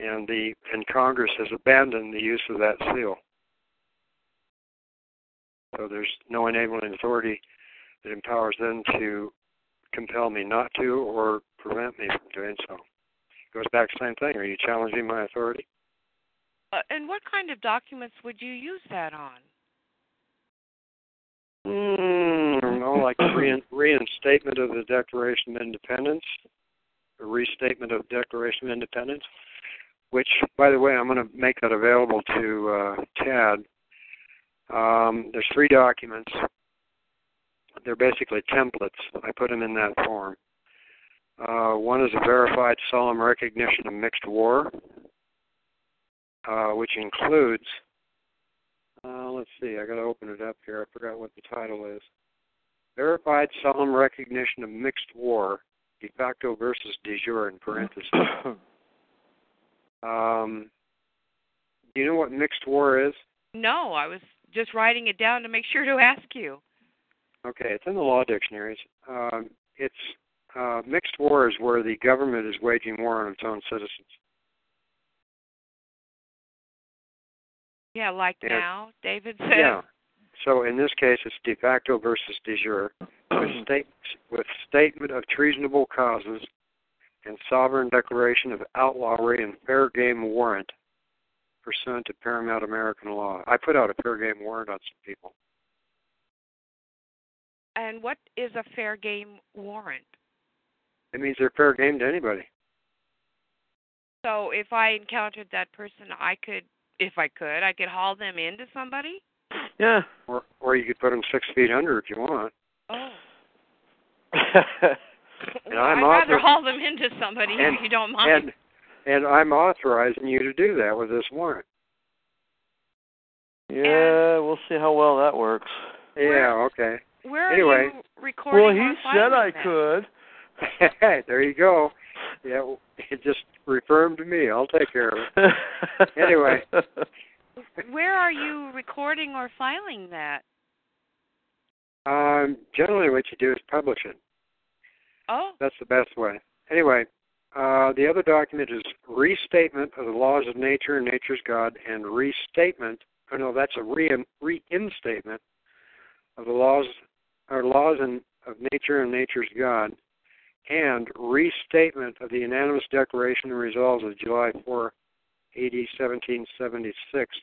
And the and Congress has abandoned the use of that seal. So there's no enabling authority that empowers them to compel me not to or prevent me from doing so. It Goes back to the same thing. Are you challenging my authority?
Uh, and what kind of documents would you use that on?
Mm, no, like rein, reinstatement of the Declaration of Independence, a restatement of Declaration of Independence, which, by the way, I'm going to make that available to uh, Tad. Um, there's three documents. They're basically templates. I put them in that form. Uh, one is a verified solemn recognition of mixed war, uh, which includes uh, let's see, I got to open it up here. I forgot what the title is. Verified solemn recognition of mixed war, de facto versus de jure in parentheses. [COUGHS] um, do you know what mixed war is?
No, I was just writing it down to make sure to ask you.
Okay, it's in the law dictionaries. Um, it's uh, mixed war is where the government is waging war on its own citizens.
Yeah, like
Yeah.
now, David said.
Yeah. So in this case, it's de facto versus de jure, with, [CLEARS THROAT] state, with statement of treasonable causes and sovereign declaration of outlawry and fair game warrant pursuant to paramount American law. I put out a fair game warrant on some people.
And what is a fair game warrant?
It means they're fair game to anybody.
So if I encountered that person, I could, if I could, I could haul them into somebody.
Yeah.
Or or you could put them six feet under if you want.
Oh. [LAUGHS]
And
well,
I'm
I'd rather
author-
haul them into somebody
and,
if you don't mind.
And and I'm authorizing you to do that with this warrant.
yeah, we'll see how well that works.
Yeah, okay.
Where
anyway.
are you recording?
Well, he said I
that?
could. [LAUGHS]
there you go. Yeah, well, [LAUGHS] it just refer 'em to me. I'll take care of it. [LAUGHS] Anyway.
Where are you recording or filing that?
Um, generally, what you do is publish it.
Oh,
That's the best way. Anyway, uh, the other document is restatement of the laws of nature and nature's God, and restatement. Oh no, that's a re reinstatement of the laws or laws in, of nature and nature's God, and restatement of the unanimous declaration and resolves of July 4, AD 1776.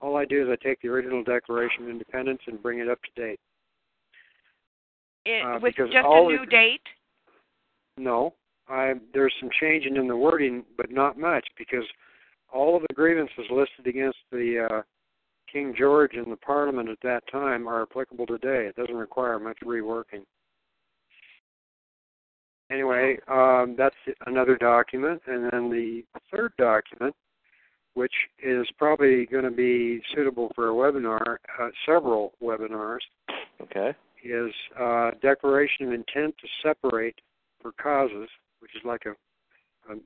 All I do is I take the original Declaration of Independence and bring it up to date.
it,
Uh,
with just a new
it-
date.
No, I there's some changing in the wording, but not much because all of the grievances listed against the uh, King George and the Parliament at that time are applicable today. It doesn't require much reworking. Anyway, um, that's another document, and then the third document, which is probably going to be suitable for a webinar, uh, several webinars,
okay.
is uh, declaration of intent to separate for causes, which is like a, a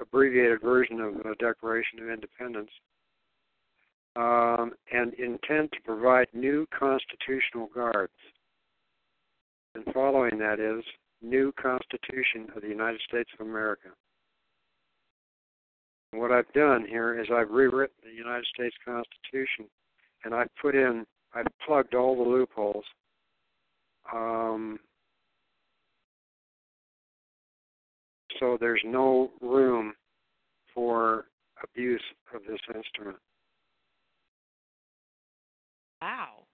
abbreviated version of the Declaration of Independence, um, and intent to provide new constitutional guards. And following that is new Constitution of the United States of America. And what I've done here is I've rewritten the United States Constitution, and I've put in, I've plugged all the loopholes. Um, so there's no room for abuse of this instrument.
Wow.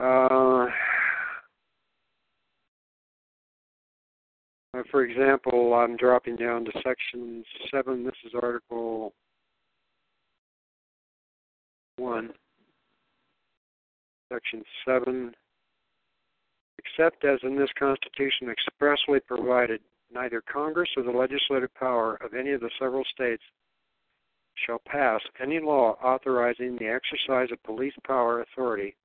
Uh, uh, for example, I'm dropping down to section 7. This is Article 1. Section 7. Except as in this Constitution expressly provided, neither Congress or the legislative power of any of the several states shall pass any law authorizing the exercise of police power authority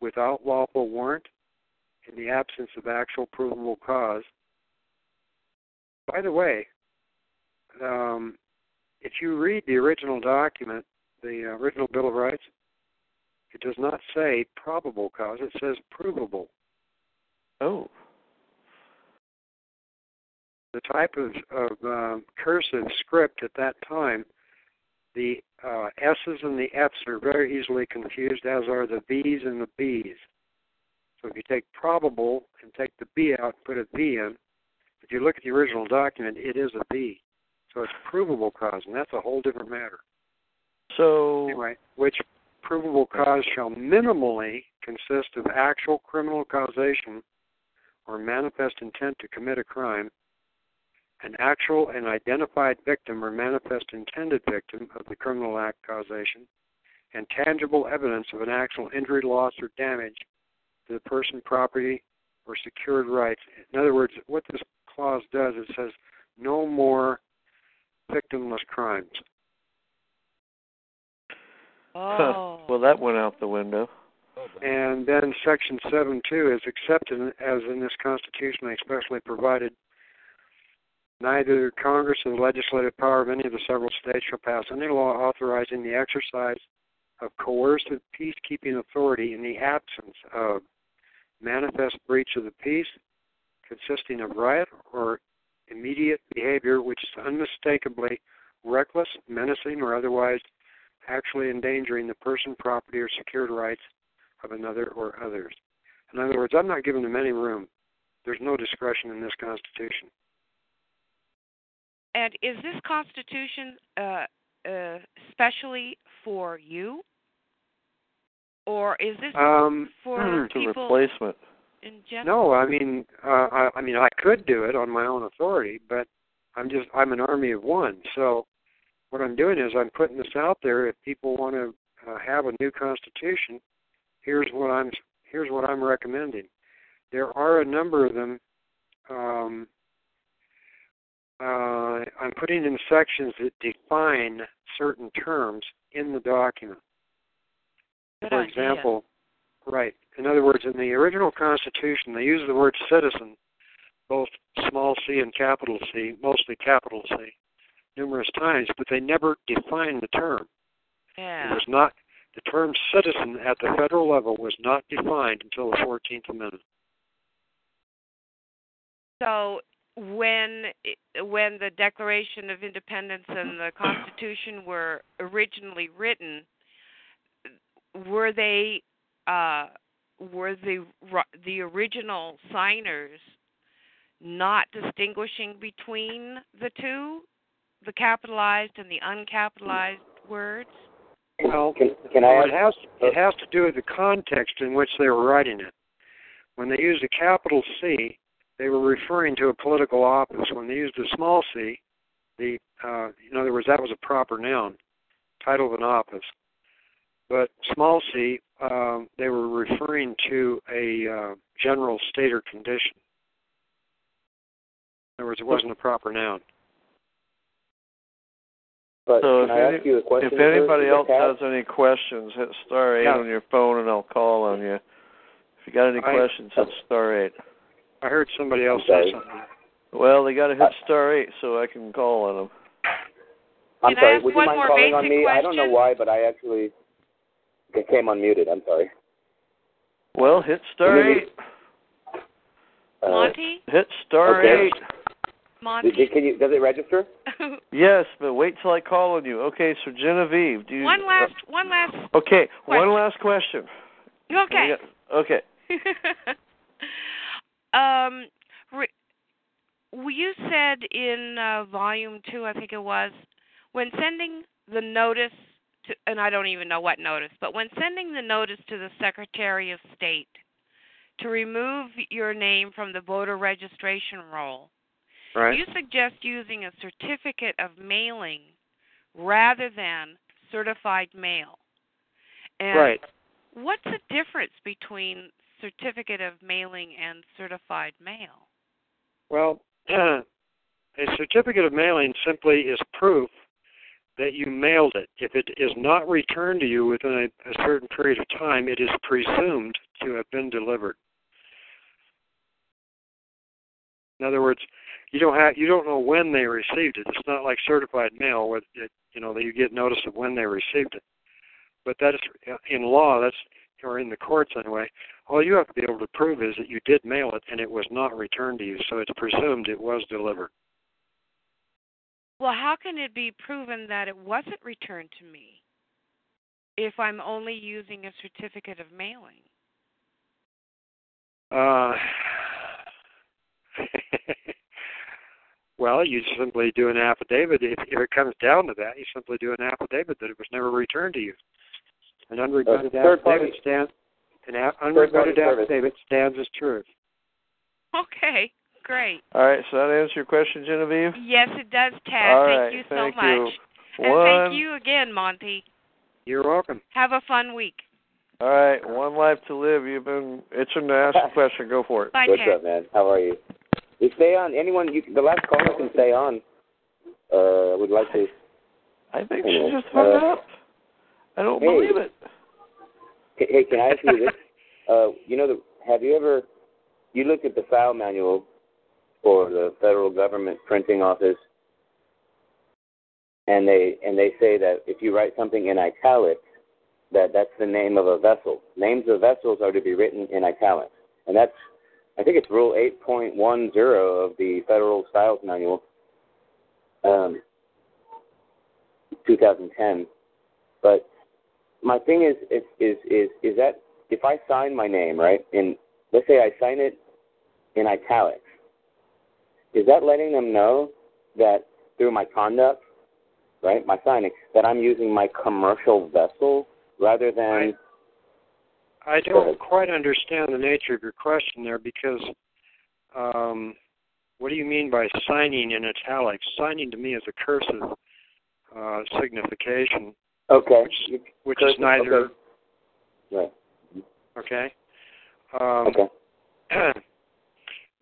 without lawful warrant in the absence of actual provable cause. By the way, um, if you read the original document, the original Bill of Rights, it does not say probable cause, it says provable.
Oh.
The type of, of um, cursive script at that time, the uh, S's and the F's are very easily confused, as are the V's and the B's. So if you take probable and take the B out and put a V in, if you look at the original document, it is a V. So it's provable cause, and that's a whole different matter.
So
Anyway, which provable cause shall minimally consist of actual criminal causation or manifest intent to commit a crime, an actual and identified victim or manifest intended victim of the criminal act causation, and tangible evidence of an actual injury, loss, or damage to the person, property, or secured rights. In other words, what this clause does, it says no more victimless crimes.
Oh.
well, that went out the window.
And then Section 7 2 is accepted as in this Constitution expressly provided. Neither Congress or the legislative power of any of the several states shall pass any law authorizing the exercise of coercive peacekeeping authority in the absence of manifest breach of the peace consisting of riot or immediate behavior which is unmistakably reckless, menacing, or otherwise actually endangering the person, property, or secured rights of another or others. In other words, I'm not giving them any room. There's no discretion in this Constitution.
And is this Constitution uh, uh, specially for you, or is this
Um,
for people
replacement.
in general?
No, I mean, uh, I, I mean, I could do it on my own authority, but I'm just I'm an army of one. So what I'm doing is I'm putting this out there. If people want to uh, have a new constitution, here's what I'm here's what I'm recommending. There are a number of them. Um, uh, I'm putting in sections that define certain terms in the document.
Good
For
idea.
example, right. In other words, in the original Constitution, they use the word citizen, both small c and capital C, mostly capital C, numerous times, but they never define the term.
Yeah.
It was not the term citizen at the federal level was not defined until the Fourteenth Amendment.
So when when the Declaration of Independence and the Constitution were originally written, were they uh, were the the original signers not distinguishing between the two, the capitalized and the uncapitalized words?
Well,
Can, can I
well, it has it has to do with the context in which they were writing it. When they used a capital C, they were referring to a political office. When they used a small c, the uh, in other words, that was a proper noun, title of an office. But small c, um, they were referring to a uh, general state or condition. In other words, it wasn't a proper noun.
But
So if,
can I
any,
ask you a question?
if anybody
first?
else has any questions, hit star eight
Yeah.
on your phone and I'll call on you. If you got any
I-
questions, hit star eight.
I heard somebody else say something.
Well, they got to hit star eight so I can call on them.
I'm
Can I
sorry.
ask
Would you
one
mind
more
calling on
basic
me? I don't know why, but I actually it came unmuted. I'm sorry.
Well, hit star
Can you-
eight.
Uh,
Monty,
Hit star
Okay.
eight.
Monty.
did- can you? Does it register? [LAUGHS]
Yes, but wait till I call on you. Okay, so Genevieve, do you?
one last one last
Okay, one last question.
okay.
Got- Okay. [LAUGHS]
um, re- you said in uh, volume two, I think it was, when sending the notice to, and I don't even know what notice, but when sending the notice to the Secretary of State to remove your name from the voter registration roll,
Right.
you suggest using a certificate of mailing rather than certified mail. And
Right.
What's the difference between certificate of mailing and certified mail?
Well, [CLEARS THROAT] a certificate of mailing simply is proof that you mailed it. If it is not returned to you within a, a certain period of time, it is presumed to have been delivered. In other words, you don't have you don't know when they received it. It's not like certified mail where it, you know that you get notice of when they received it. But that is in law. That's or in the courts anyway. All you have to be able to prove is that you did mail it and it was not returned to you, so it's presumed it was delivered.
Well, how can it be proven that it wasn't returned to me if I'm only using a certificate of mailing?
Uh, [LAUGHS] well, you simply do an affidavit. If, if it comes down to that, you simply do an affidavit that it was never returned to you. An unrebutted
third party-
affidavit stands. An a-
Third party
unrebutted
service.
affidavit stands as truth.
Okay, great.
All right, so that answers your question, Genevieve?
Yes, it does, Tad.
All
thank
right,
you so
thank
much.
you.
And
One,
thank you again, Monty.
You're welcome.
Have a fun week.
All right, one life to live. You've been itching to ask a [LAUGHS] question. Go for it.
Bye,
What's
Tad.
up, man? How are you? You stay on. Anyone? You, the last caller can stay on. Uh, would like to.
I think
Anyway,
she just hung
uh,
up. I don't
hey.
believe it.
Hey, hey, can I ask you this? [LAUGHS] Uh, you know, the, have you ever? You looked at the file manual for the federal government printing office, and they and they say that if you write something in italics, that that's the name of a vessel. Names of vessels are to be written in italics, and that's I think it's Rule 8.10 of the Federal Styles Manual, um, 2010. But my thing is is is is, is that if I sign my name right, and let's say I sign it in italics, is that letting them know that through my conduct, right, my signing, that I'm using my commercial vessel rather than.
I don't quite understand the nature of your question there because um, what do you mean by signing in italics? Signing to me is a cursive uh, signification.
Okay.
Which, which is neither.
Okay. Right.
Okay. Um,
okay. [CLEARS THROAT]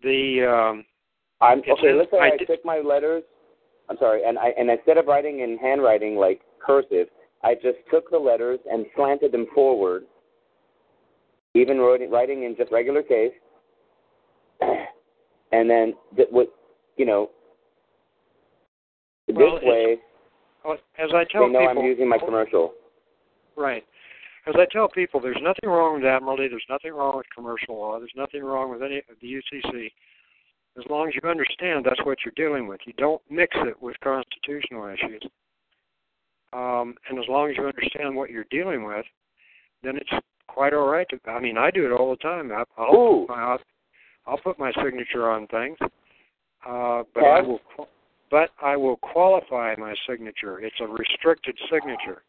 the um,
I'm okay. Let's say I,
I
took my letters. I'm sorry, and I and instead of writing in handwriting like cursive, I just took the letters and slanted them forward. Even writing, writing in just regular case, [CLEARS THROAT] and then th- what, you know,
well,
this way,
as I tell
they know
people,
I'm using my commercial.
Right. As I tell people, there's nothing wrong with Admiralty. There's nothing wrong with commercial law. There's nothing wrong with any of the UCC. As long as you understand that's what you're dealing with, you don't mix it with constitutional issues. Um, and as long as you understand what you're dealing with, then it's quite all right. To, I mean, I do it all the time. I, I'll, put my, I'll put my signature on things, uh, but I will. But I will qualify my signature. It's a restricted signature.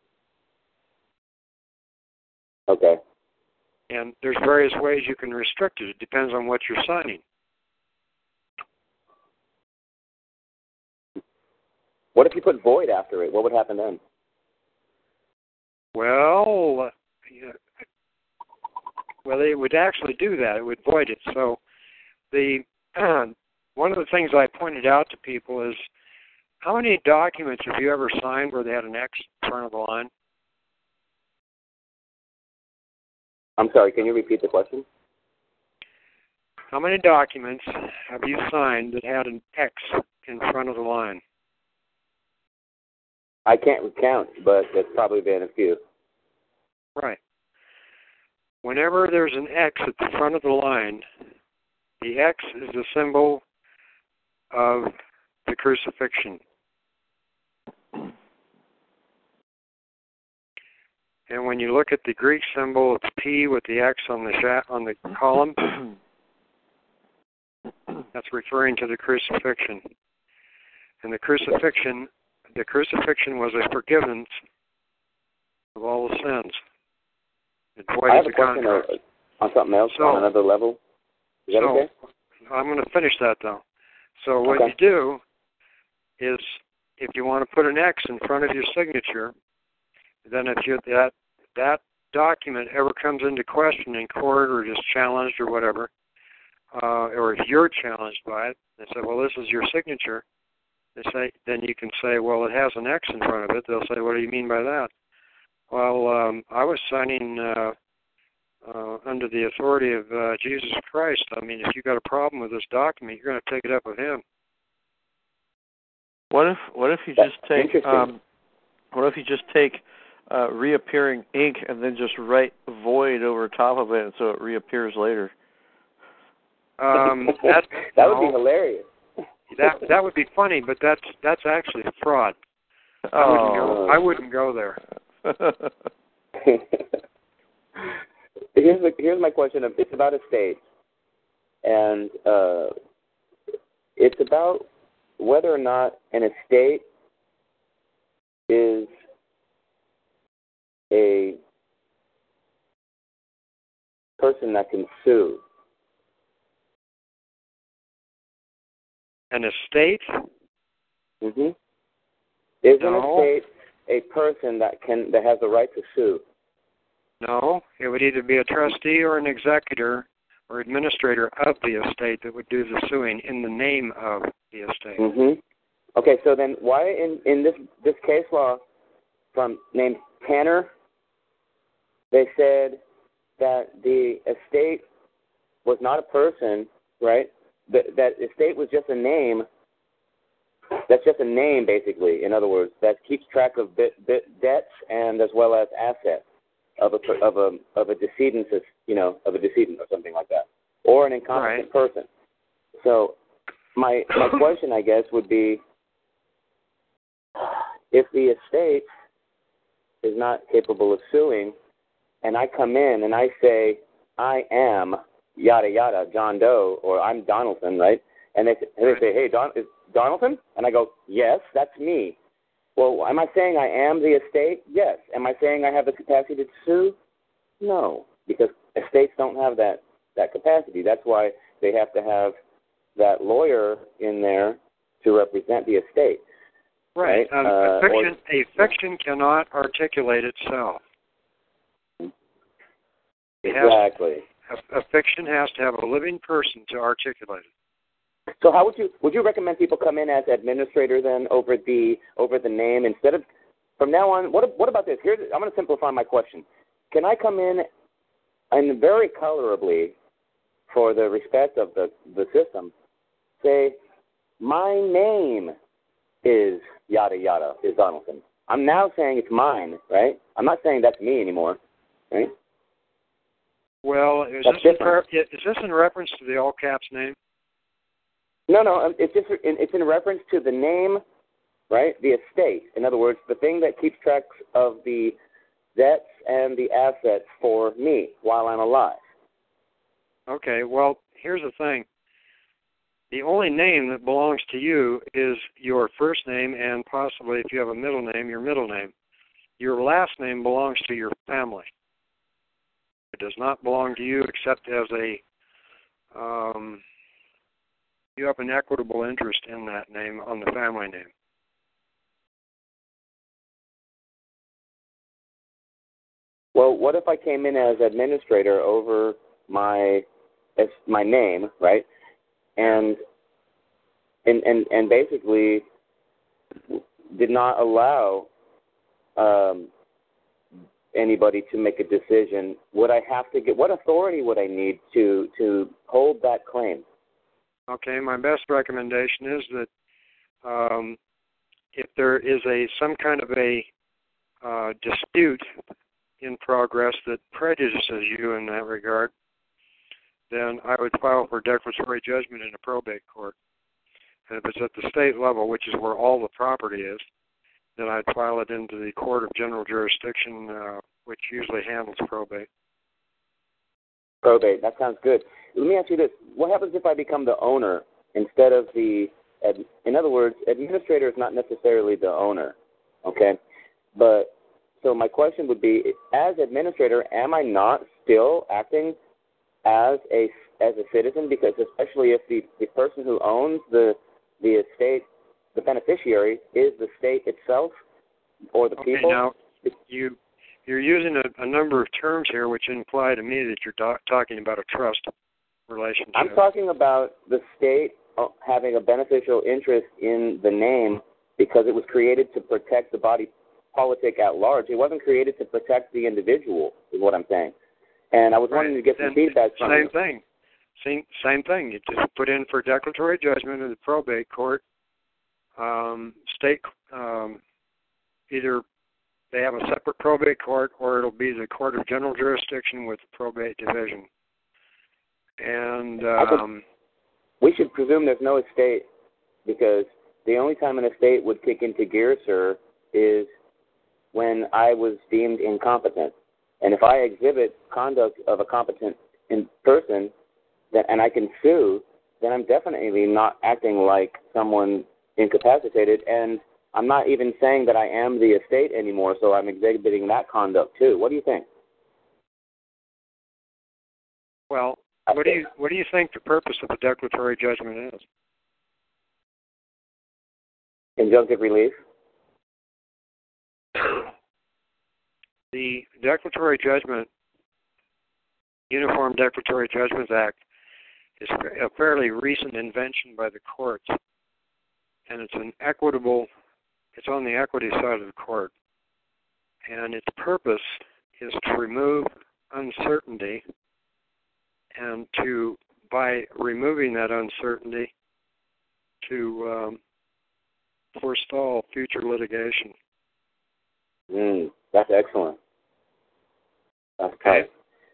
Okay.
And there's various ways you can restrict it. It depends on what you're signing.
What if you put void after it? What would happen then?
Well, well, it would actually do that. It would void it. So, the [CLEARS THROAT] one of the things I pointed out to people is how many documents have you ever signed where they had an X in front of the line?
I'm sorry, can you repeat the question?
How many documents have you signed that had an X in front of the line?
I can't recount, but it's probably been a few.
Right. Whenever there's an X at the front of the line, the X is the symbol of the crucifixion. And when you look at the Greek symbol, it's P with the X on the sh- on the column. That's referring to the crucifixion. And the crucifixion, the crucifixion was a forgiveness of all the sins.
I have a question
contract.
on something else
So-
on another level. Is that
so,
okay?
I'm going to finish that though. So what
Okay.
you do is, if you want to put an X in front of your signature, then if you that that document ever comes into question in court or is challenged or whatever, uh, or if you're challenged by it, they say, well, this is your signature. They say, then you can say, well, it has an X in front of it. They'll say, what do you mean by that? Well, um, I was signing uh, uh, under the authority of uh, Jesus Christ. I mean, if you got a problem with this document, you're going to take it up with Him.
What if what if you just take um, what if you just take uh, reappearing ink and then just write void over top of it, and so it reappears later?
Um, [LAUGHS] that
that would be hilarious.
that that would be funny, but that's that's actually fraud. I wouldn't go.
Oh.
I wouldn't go there. [LAUGHS]
here's the, here's my question. It's about estates, and uh, it's about whether or not an estate is a person that can sue.
An estate?
hmm Is
No.
an estate a person that can that has the right to sue?
No, it would either be a trustee or an executor or administrator of the estate that would do the suing in the name of the estate.
hmm Okay, so then why in in this this case law from named Tanner, they said that the estate was not a person, right? That that estate was just a name. That's just a name, basically. In other words, that keeps track of bit, bit debts and as well as assets of a of a of a decedent, you know, of a decedent or something like that, or an incompetent person. So, my my [LAUGHS] question, I guess, would be, if the estate is not capable of suing, and I come in and I say I am yada yada John Doe or I'm Donaldson, right? And they they say, hey, Don is Donaldson, and I go, yes, that's me. Well, am I saying I am the estate? Yes. Am I saying I have the capacity to sue? No, because estates don't have that that capacity. That's why they have to have that lawyer in there to represent the estate.
Right.
Right,
Um,
uh,
a
or-
fiction a fiction cannot articulate itself. It
Exactly.
A, a fiction has to have a living person to articulate it.
So how would you would you recommend people come in as administrator then over the over the name instead of from now on? What what about this? Here I'm going to simplify my question. Can I come in and very colorably, for the respect of the the system, say my name is yada yada is Donaldson. I'm now saying it's mine, right? I'm not saying that's me anymore, right?
Well, is
That's
this, in is this in reference to the all caps name?
No, no, um, it's just in, it's in reference to the name, right? The estate. In other words, the thing that keeps track of the debts and the assets for me while I'm alive.
Okay, well, here's the thing. The only name that belongs to you is your first name and possibly, if you have a middle name, your middle name. Your last name belongs to your family. It does not belong to you except as a, um, you have an equitable interest in that name on the family name.
Well, what if I came in as administrator over my my name, right? And and and and basically did not allow um, anybody to make a decision. Would I have to get what authority would I need to to hold that claim?
Okay, my best recommendation is that um, if there is a some kind of a uh, dispute in progress that prejudices you in that regard, then I would file for declaratory judgment in a probate court. And if it's at the state level, which is where all the property is, then I'd file it into the court of general jurisdiction, uh, which usually handles probate.
Probate. That sounds good. Let me ask you this: What happens if I become the owner instead of the? ad- In other words, administrator is not necessarily the owner. Okay, but so my question would be: As administrator, am I not still acting as a as a citizen? Because especially if the the person who owns the the estate, the beneficiary, is the state itself or the
Okay,
people.
now you you're using a, a number of terms here which imply to me that you're do- talking about a trust relationship.
I'm talking about the state uh, having a beneficial interest in the name because it was created to protect the body politic at large. It wasn't created to protect the individual, is what I'm saying. And I was wanting to get some feedback from
same
you.
thing. Same same thing. You just put in for declaratory judgment in the probate court. Um, state um, either they have a separate probate court or it'll be the court of general jurisdiction with the probate division. And um,
We should presume there's no estate because the only time an estate would kick into gear, sir, is when I was deemed incompetent. And if I exhibit conduct of a competent in person, then and I can sue, then I'm definitely not acting like someone incapacitated. And I'm not even saying that I am the estate anymore, so I'm exhibiting that conduct too. What do you think?
well, what do you what do you think the purpose of the declaratory judgment is?
Injunctive relief? [SIGHS]
The Declaratory Judgment, Uniform Declaratory Judgments Act, is a fairly recent invention by the courts, and it's an equitable. It's on the equity side of the court, and its purpose is to remove uncertainty, and to by removing that uncertainty, to um, forestall future litigation.
Mm, that's excellent.
Okay.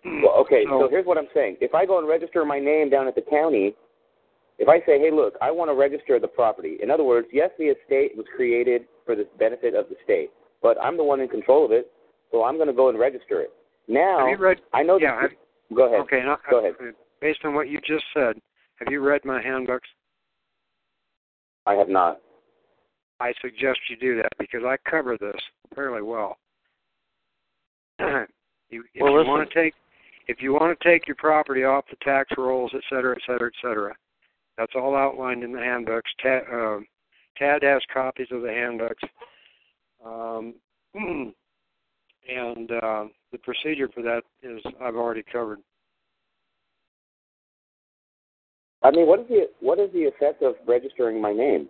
Well, okay,
So-
so here's what I'm saying. If I go and register my name down at the county, if I say, hey, look, I want to register the property. In other words, yes, the estate was created for the benefit of the state, but I'm the one in control of it, so I'm going to go and register it. Now,
Have you read?
I know
Yeah,
that. Go ahead.
Okay, now,
Go ahead.
Uh, based on what you just said, have you read my handbooks?
I have not.
I suggest you do that because I cover this fairly well. [CLEARS THROAT] you, if
Well,
you
listen.
want to take if you want to take your property off the tax rolls, et cetera, et cetera, et cetera, that's all outlined in the handbooks. Tad, um, Tad has copies of the handbooks, um, [CLEARS THROAT] and uh, the procedure for that is I've already covered.
I mean, what is the what is the effect of registering my name?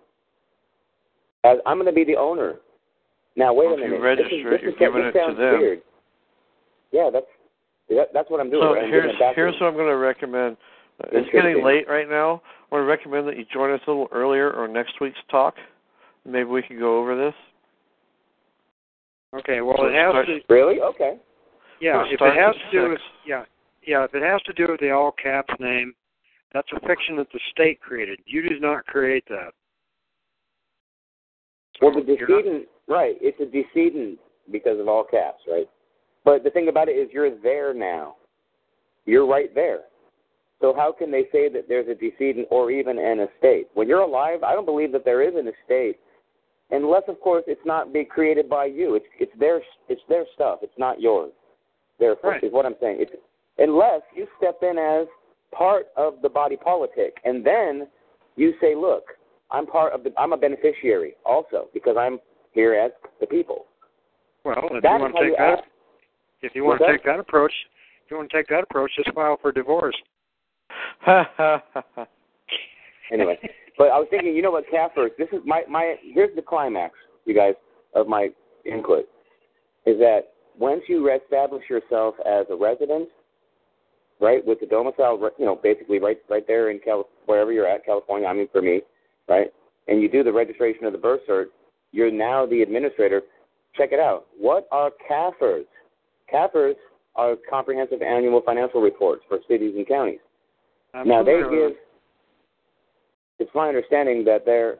As I'm going to be the owner. Now, wait a
If you
minute.
register
this is,
it,
this
you're
is,
giving it to them.
Weird. Yeah, that's that, that's what I'm doing.
So
right?
Here's
giving it back to
here's what I'm going to recommend. It's getting late right now. I want to recommend that you join us a little earlier or next week's talk. Maybe we can go over this.
Okay. Well,
So
it has
start-
to.
Really? Okay.
Yeah,
We'll
if it has to do
six.
with yeah, yeah, if it has to do with the all caps name, that's a fiction that the state created. You did not create that.
Well, the
You're not-
decedent, right? It's a decedent because of all caps, right? But the thing about it is, you're there now. You're right there. So how can they say that there's a decedent or even an estate when you're alive? I don't believe that there is an estate, unless, of course, it's not being created by you. It's it's their it's their stuff. It's not yours. Therefore,
Right.
is what I'm saying. It's unless you step in as part of the body politic, and then you say, "Look, I'm part of the. I'm a beneficiary also because I'm here as the people."
Well, if
That
you want to take that,
act.
if you want to take that approach, if you want to take that approach, just file for divorce. [LAUGHS]
anyway, but I was thinking, you know what, CAFR, this is my my. Here's the climax, you guys, of my input, is that once you establish yourself as a resident, right, with the domicile, you know, basically right right there in Cal, wherever you're at, California. I mean, for me, right, and you do the registration of the birth cert, you're now the administrator. Check it out. What are CAFRs? CAFRs are comprehensive annual financial reports for cities and counties.
I'm
Now they give. It's my understanding that they're.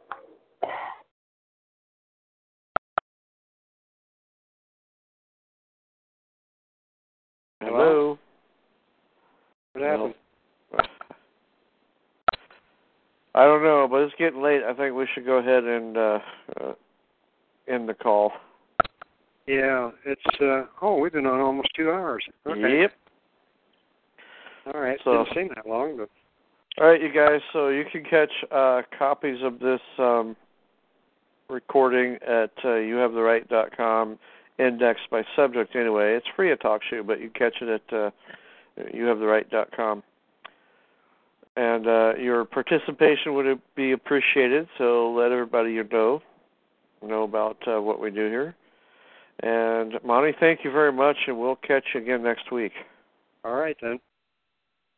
Hello.
What happened?
I don't know, but it's getting late. I think we should go ahead and uh, uh, end the call.
Yeah, it's uh oh, we've been on almost two hours. Okay.
Yep.
All right.
So-
Didn't seem that long, but
All right, you guys. So you can catch uh, copies of this um, recording at uh, youhavetheright.com, indexed by subject. Anyway, it's free at TalkShoe, but you catch it at uh, youhavetheright.com. And uh, your participation would be appreciated. So let everybody you know know about uh, what we do here. And Monty, thank you very much, and we'll catch you again next week.
all right then.